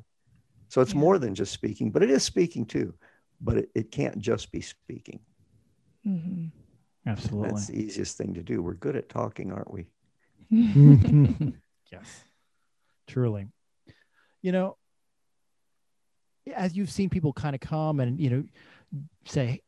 Speaker 3: So it's yeah. more than just speaking, but it is speaking too. But it, it can't just be speaking.
Speaker 2: Mm-hmm. Absolutely.
Speaker 3: That's the easiest thing to do. We're good at talking, aren't we?
Speaker 2: yes, truly. You know, as you've seen people kind of come and, you know, say,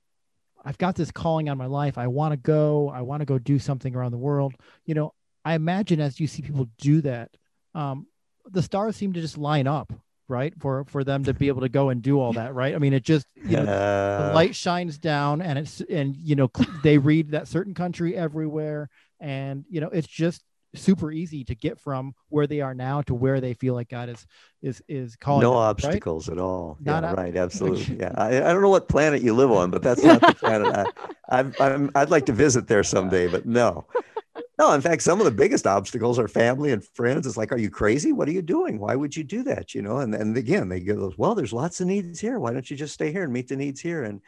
Speaker 2: I've got this calling on my life. I want to go. I want to go do something around the world. You know, I imagine as you see people do that, um, the stars seem to just line up, right? For for them to be able to go and do all that, right? I mean, it just you know uh... the light shines down, and it's and you know they read that certain country everywhere, and you know it's just super easy to get from where they are now to where they feel like God is is is calling.
Speaker 3: No
Speaker 2: them,
Speaker 3: obstacles
Speaker 2: right?
Speaker 3: at all. Not yeah, right. Absolutely. yeah. I, I don't know what planet you live on, but that's not the planet I, I'm I'd like to visit there someday. But no, no. In fact, some of the biggest obstacles are family and friends. It's like, are you crazy? What are you doing? Why would you do that? You know. And and again, they go, well, there's lots of needs here. Why don't you just stay here and meet the needs here? And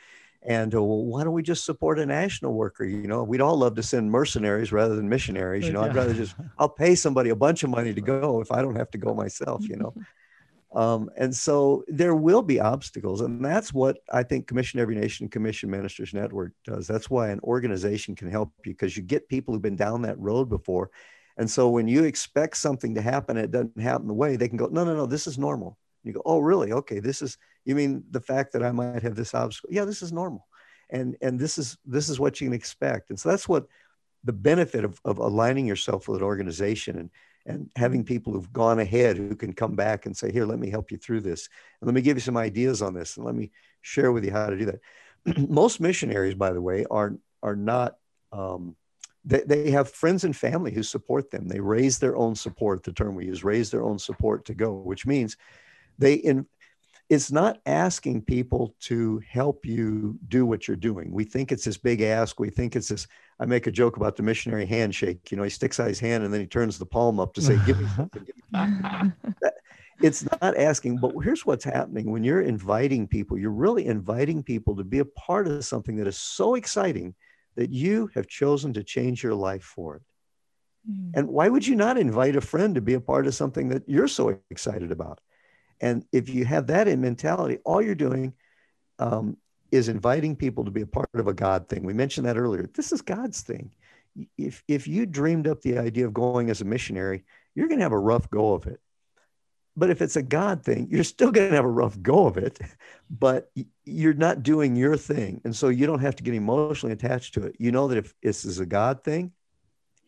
Speaker 3: and uh, well, why don't we just support a national worker you know we'd all love to send mercenaries rather than missionaries you know i'd rather just i'll pay somebody a bunch of money to go if i don't have to go myself you know um, and so there will be obstacles and that's what i think commission every nation commission ministers network does that's why an organization can help you because you get people who've been down that road before and so when you expect something to happen and it doesn't happen the way they can go no no no this is normal you go, oh, really? Okay, this is you mean the fact that I might have this obstacle? Yeah, this is normal, and and this is this is what you can expect. And so that's what the benefit of, of aligning yourself with an organization and and having people who've gone ahead who can come back and say, here, let me help you through this, and let me give you some ideas on this, and let me share with you how to do that. Most missionaries, by the way, are are not. Um, they, they have friends and family who support them. They raise their own support, the term we use, raise their own support to go, which means they in it's not asking people to help you do what you're doing. We think it's this big ask. We think it's this. I make a joke about the missionary handshake. You know, he sticks out his hand and then he turns the palm up to say, "Give me something." Give me it's not asking, but here's what's happening when you're inviting people. You're really inviting people to be a part of something that is so exciting that you have chosen to change your life for it. Mm. And why would you not invite a friend to be a part of something that you're so excited about? And if you have that in mentality, all you're doing um, is inviting people to be a part of a God thing. We mentioned that earlier. This is God's thing. If, if you dreamed up the idea of going as a missionary, you're going to have a rough go of it. But if it's a God thing, you're still going to have a rough go of it, but you're not doing your thing. And so you don't have to get emotionally attached to it. You know that if this is a God thing,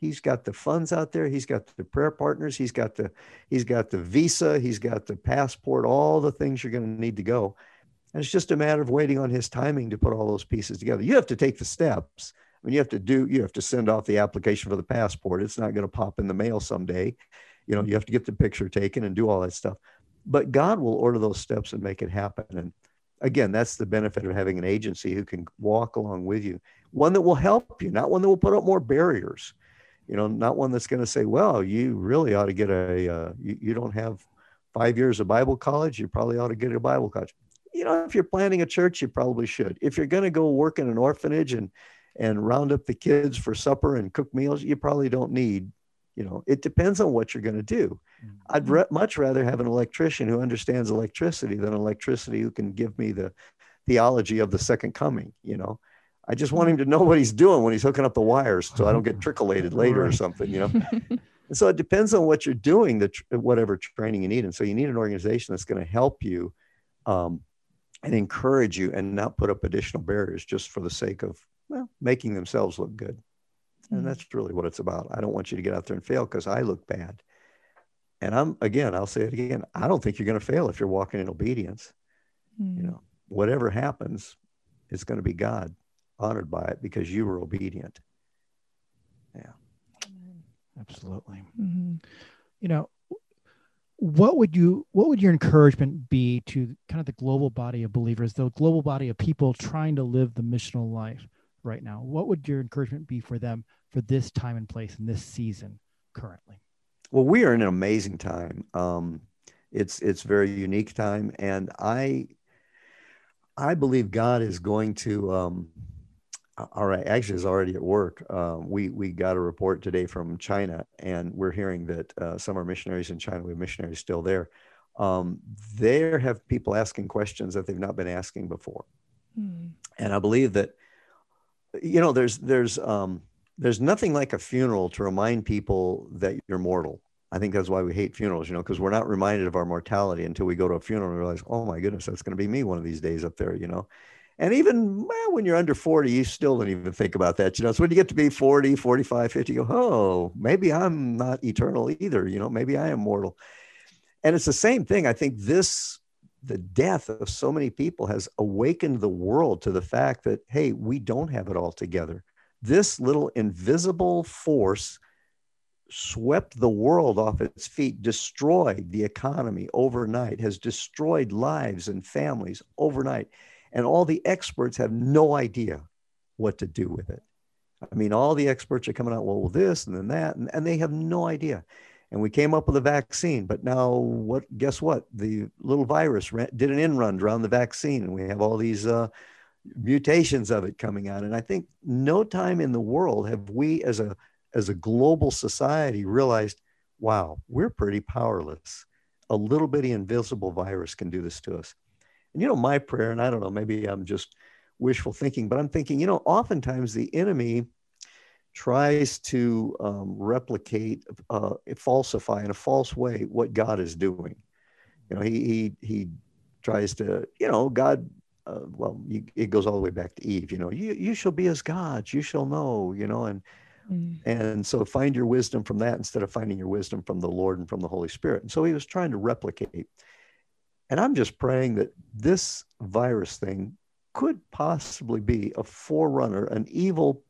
Speaker 3: He's got the funds out there. He's got the prayer partners. He's got the he's got the visa. He's got the passport. All the things you're going to need to go. And it's just a matter of waiting on his timing to put all those pieces together. You have to take the steps. I mean, you have to do. You have to send off the application for the passport. It's not going to pop in the mail someday. You know, you have to get the picture taken and do all that stuff. But God will order those steps and make it happen. And again, that's the benefit of having an agency who can walk along with you, one that will help you, not one that will put up more barriers you know, not one that's going to say, well, you really ought to get a, uh, you, you don't have five years of Bible college, you probably ought to get a Bible college. You know, if you're planning a church, you probably should. If you're going to go work in an orphanage and, and round up the kids for supper and cook meals, you probably don't need, you know, it depends on what you're going to do. Mm-hmm. I'd re- much rather have an electrician who understands electricity than an electricity who can give me the theology of the second coming, you know. I just want him to know what he's doing when he's hooking up the wires so I don't get trickolated later or something, you know. And so it depends on what you're doing, the tr- whatever training you need. And so you need an organization that's going to help you um, and encourage you and not put up additional barriers just for the sake of well making themselves look good. And mm-hmm. that's really what it's about. I don't want you to get out there and fail because I look bad. And I'm again, I'll say it again. I don't think you're going to fail if you're walking in obedience. Mm-hmm. You know, whatever happens, it's going to be God honored by it because you were obedient. Yeah.
Speaker 2: Absolutely. Mm-hmm. You know, what would you what would your encouragement be to kind of the global body of believers, the global body of people trying to live the missional life right now? What would your encouragement be for them for this time and place in this season currently?
Speaker 3: Well, we are in an amazing time. Um, it's it's very unique time, and I I believe God is going to um, all right, actually, is already at work. Uh, we we got a report today from China, and we're hearing that uh, some are missionaries in China. We have missionaries still there. Um, there have people asking questions that they've not been asking before, hmm. and I believe that you know there's there's um, there's nothing like a funeral to remind people that you're mortal. I think that's why we hate funerals, you know, because we're not reminded of our mortality until we go to a funeral and realize, oh my goodness, that's going to be me one of these days up there, you know. And even well, when you're under 40, you still don't even think about that. You know, so when you get to be 40, 45, 50, you go, oh, maybe I'm not eternal either. You know, maybe I am mortal. And it's the same thing. I think this, the death of so many people has awakened the world to the fact that, hey, we don't have it all together. This little invisible force swept the world off its feet, destroyed the economy overnight, has destroyed lives and families overnight and all the experts have no idea what to do with it. I mean, all the experts are coming out, well, this and then that, and, and they have no idea. And we came up with a vaccine, but now what? Guess what? The little virus ran, did an in run around the vaccine, and we have all these uh, mutations of it coming out. And I think no time in the world have we, as a as a global society, realized, wow, we're pretty powerless. A little bitty invisible virus can do this to us. And you know, my prayer, and I don't know, maybe I'm just wishful thinking, but I'm thinking, you know, oftentimes the enemy tries to um, replicate, uh, falsify in a false way what God is doing. You know, he he he tries to, you know, God. Uh, well, you, it goes all the way back to Eve. You know, you you shall be as gods. You shall know. You know, and mm. and so find your wisdom from that instead of finding your wisdom from the Lord and from the Holy Spirit. And so he was trying to replicate. And I'm just praying that this virus thing could possibly be a forerunner, an evil,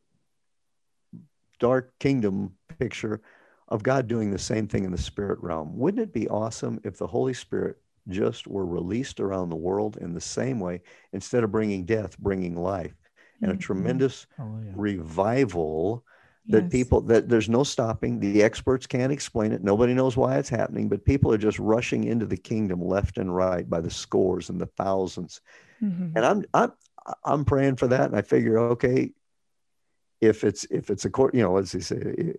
Speaker 3: dark kingdom picture of God doing the same thing in the spirit realm. Wouldn't it be awesome if the Holy Spirit just were released around the world in the same way, instead of bringing death, bringing life, and a mm-hmm. tremendous oh, yeah. revival that yes. people that there's no stopping. The experts can't explain it. Nobody knows why it's happening but people are just rushing into the kingdom left and right by the scores and the 1000s mm-hmm. and i'm i'm i'm praying for that and i figure okay if it's if it's a court you know as he say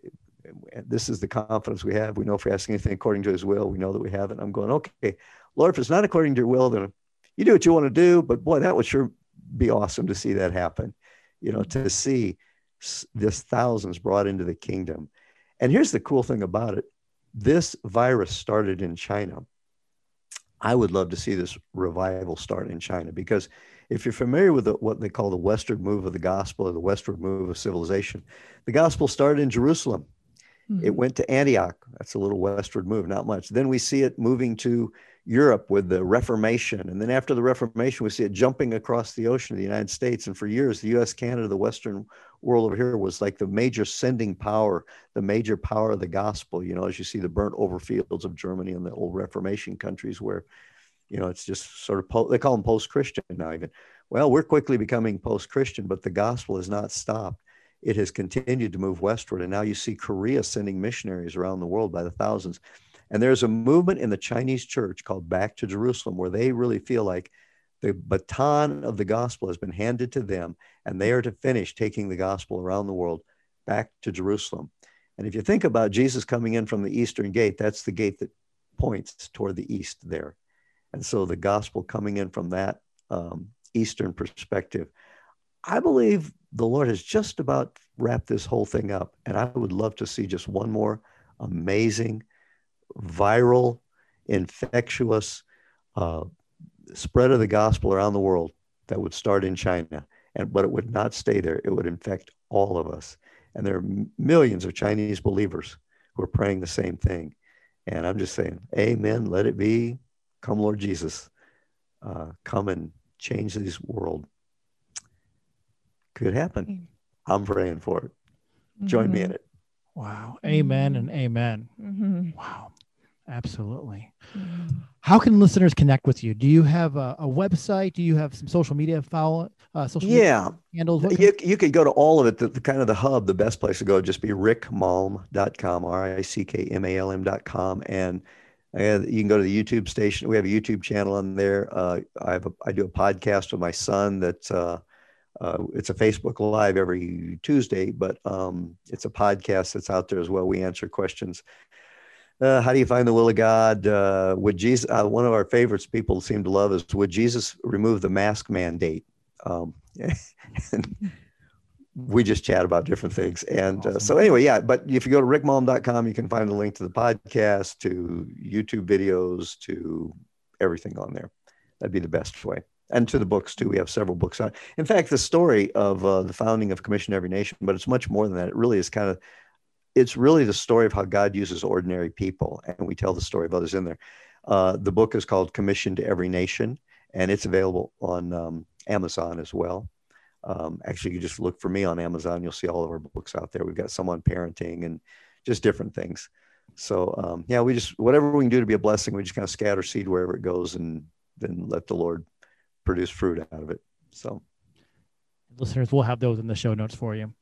Speaker 3: this is the confidence we have. We know if we ask anything according to his will we know that we have it. I'm going okay lord if it's not according to your will then you do what you want to do but boy that would sure be awesome to see that happen you know to see this thousands brought into the kingdom. And here's the cool thing about it this virus started in China. I would love to see this revival start in China because if you're familiar with the, what they call the westward move of the gospel or the westward move of civilization, the gospel started in Jerusalem. Mm-hmm. It went to Antioch. That's a little westward move, not much. Then we see it moving to Europe with the Reformation. And then after the Reformation, we see it jumping across the ocean to the United States. And for years, the US, Canada, the Western world over here was like the major sending power, the major power of the gospel. You know, as you see the burnt over fields of Germany and the old Reformation countries where, you know, it's just sort of, po- they call them post Christian now, even. Well, we're quickly becoming post Christian, but the gospel has not stopped. It has continued to move westward. And now you see Korea sending missionaries around the world by the thousands. And there's a movement in the Chinese church called Back to Jerusalem where they really feel like the baton of the gospel has been handed to them and they are to finish taking the gospel around the world back to Jerusalem. And if you think about Jesus coming in from the eastern gate, that's the gate that points toward the east there. And so the gospel coming in from that um, eastern perspective, I believe the Lord has just about wrapped this whole thing up. And I would love to see just one more amazing, viral, infectious uh, spread of the gospel around the world that would start in China. And, but it would not stay there. It would infect all of us. And there are millions of Chinese believers who are praying the same thing. And I'm just saying, Amen. Let it be. Come, Lord Jesus. Uh, come and change this world. Could happen. I'm praying for it. Join mm-hmm. me in it.
Speaker 2: Wow. Amen and amen. Mm-hmm. Wow. Absolutely. Mm-hmm. How can listeners connect with you? Do you have a, a website? Do you have some social media follow uh, social
Speaker 3: yeah. handles? You, you could go to all of it. The, the, kind of the hub, the best place to go would just be rickmalm.com, R-I-C-K-M-A-L-M.com. And uh, you can go to the YouTube station. We have a YouTube channel on there. Uh, I have a, I do a podcast with my son that uh, uh, it's a Facebook Live every Tuesday, but um, it's a podcast that's out there as well. We answer questions uh, how do you find the will of God? Uh, would Jesus? Uh, one of our favorites people seem to love is would Jesus remove the mask mandate? Um, we just chat about different things, and uh, awesome. so anyway, yeah. But if you go to rickmalm.com, you can find the link to the podcast, to YouTube videos, to everything on there. That'd be the best way. And to the books too. We have several books on. In fact, the story of uh, the founding of Commission Every Nation, but it's much more than that. It really is kind of it's really the story of how God uses ordinary people, and we tell the story of others in there. Uh, the book is called Commission to Every Nation, and it's available on um, Amazon as well. Um, actually, you just look for me on Amazon. You'll see all of our books out there. We've got some on parenting and just different things. So um, yeah, we just whatever we can do to be a blessing, we just kind of scatter seed wherever it goes, and then let the Lord produce fruit out of it. So,
Speaker 2: listeners, we'll have those in the show notes for you.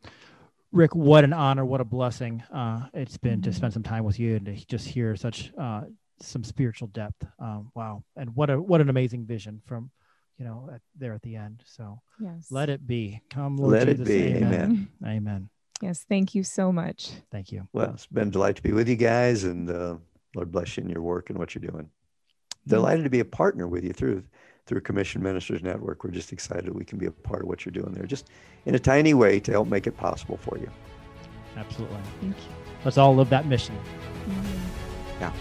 Speaker 2: Rick, what an honor, what a blessing uh, it's been to spend some time with you and to just hear such uh, some spiritual depth. Um, wow, and what a what an amazing vision from you know at, there at the end. So yes, let it be. Come, Lord
Speaker 3: let
Speaker 2: Jesus.
Speaker 3: it be. Amen. Amen.
Speaker 2: Amen.
Speaker 4: Yes, thank you so much.
Speaker 2: Thank you.
Speaker 3: Well, it's been a delight to be with you guys, and uh, Lord bless you in your work and what you're doing. Delighted to be a partner with you through through Commission Ministers Network. We're just excited we can be a part of what you're doing there, just in a tiny way to help make it possible for you.
Speaker 2: Absolutely. Thank you. Let's all live that mission.
Speaker 4: Mm-hmm.
Speaker 3: Yeah.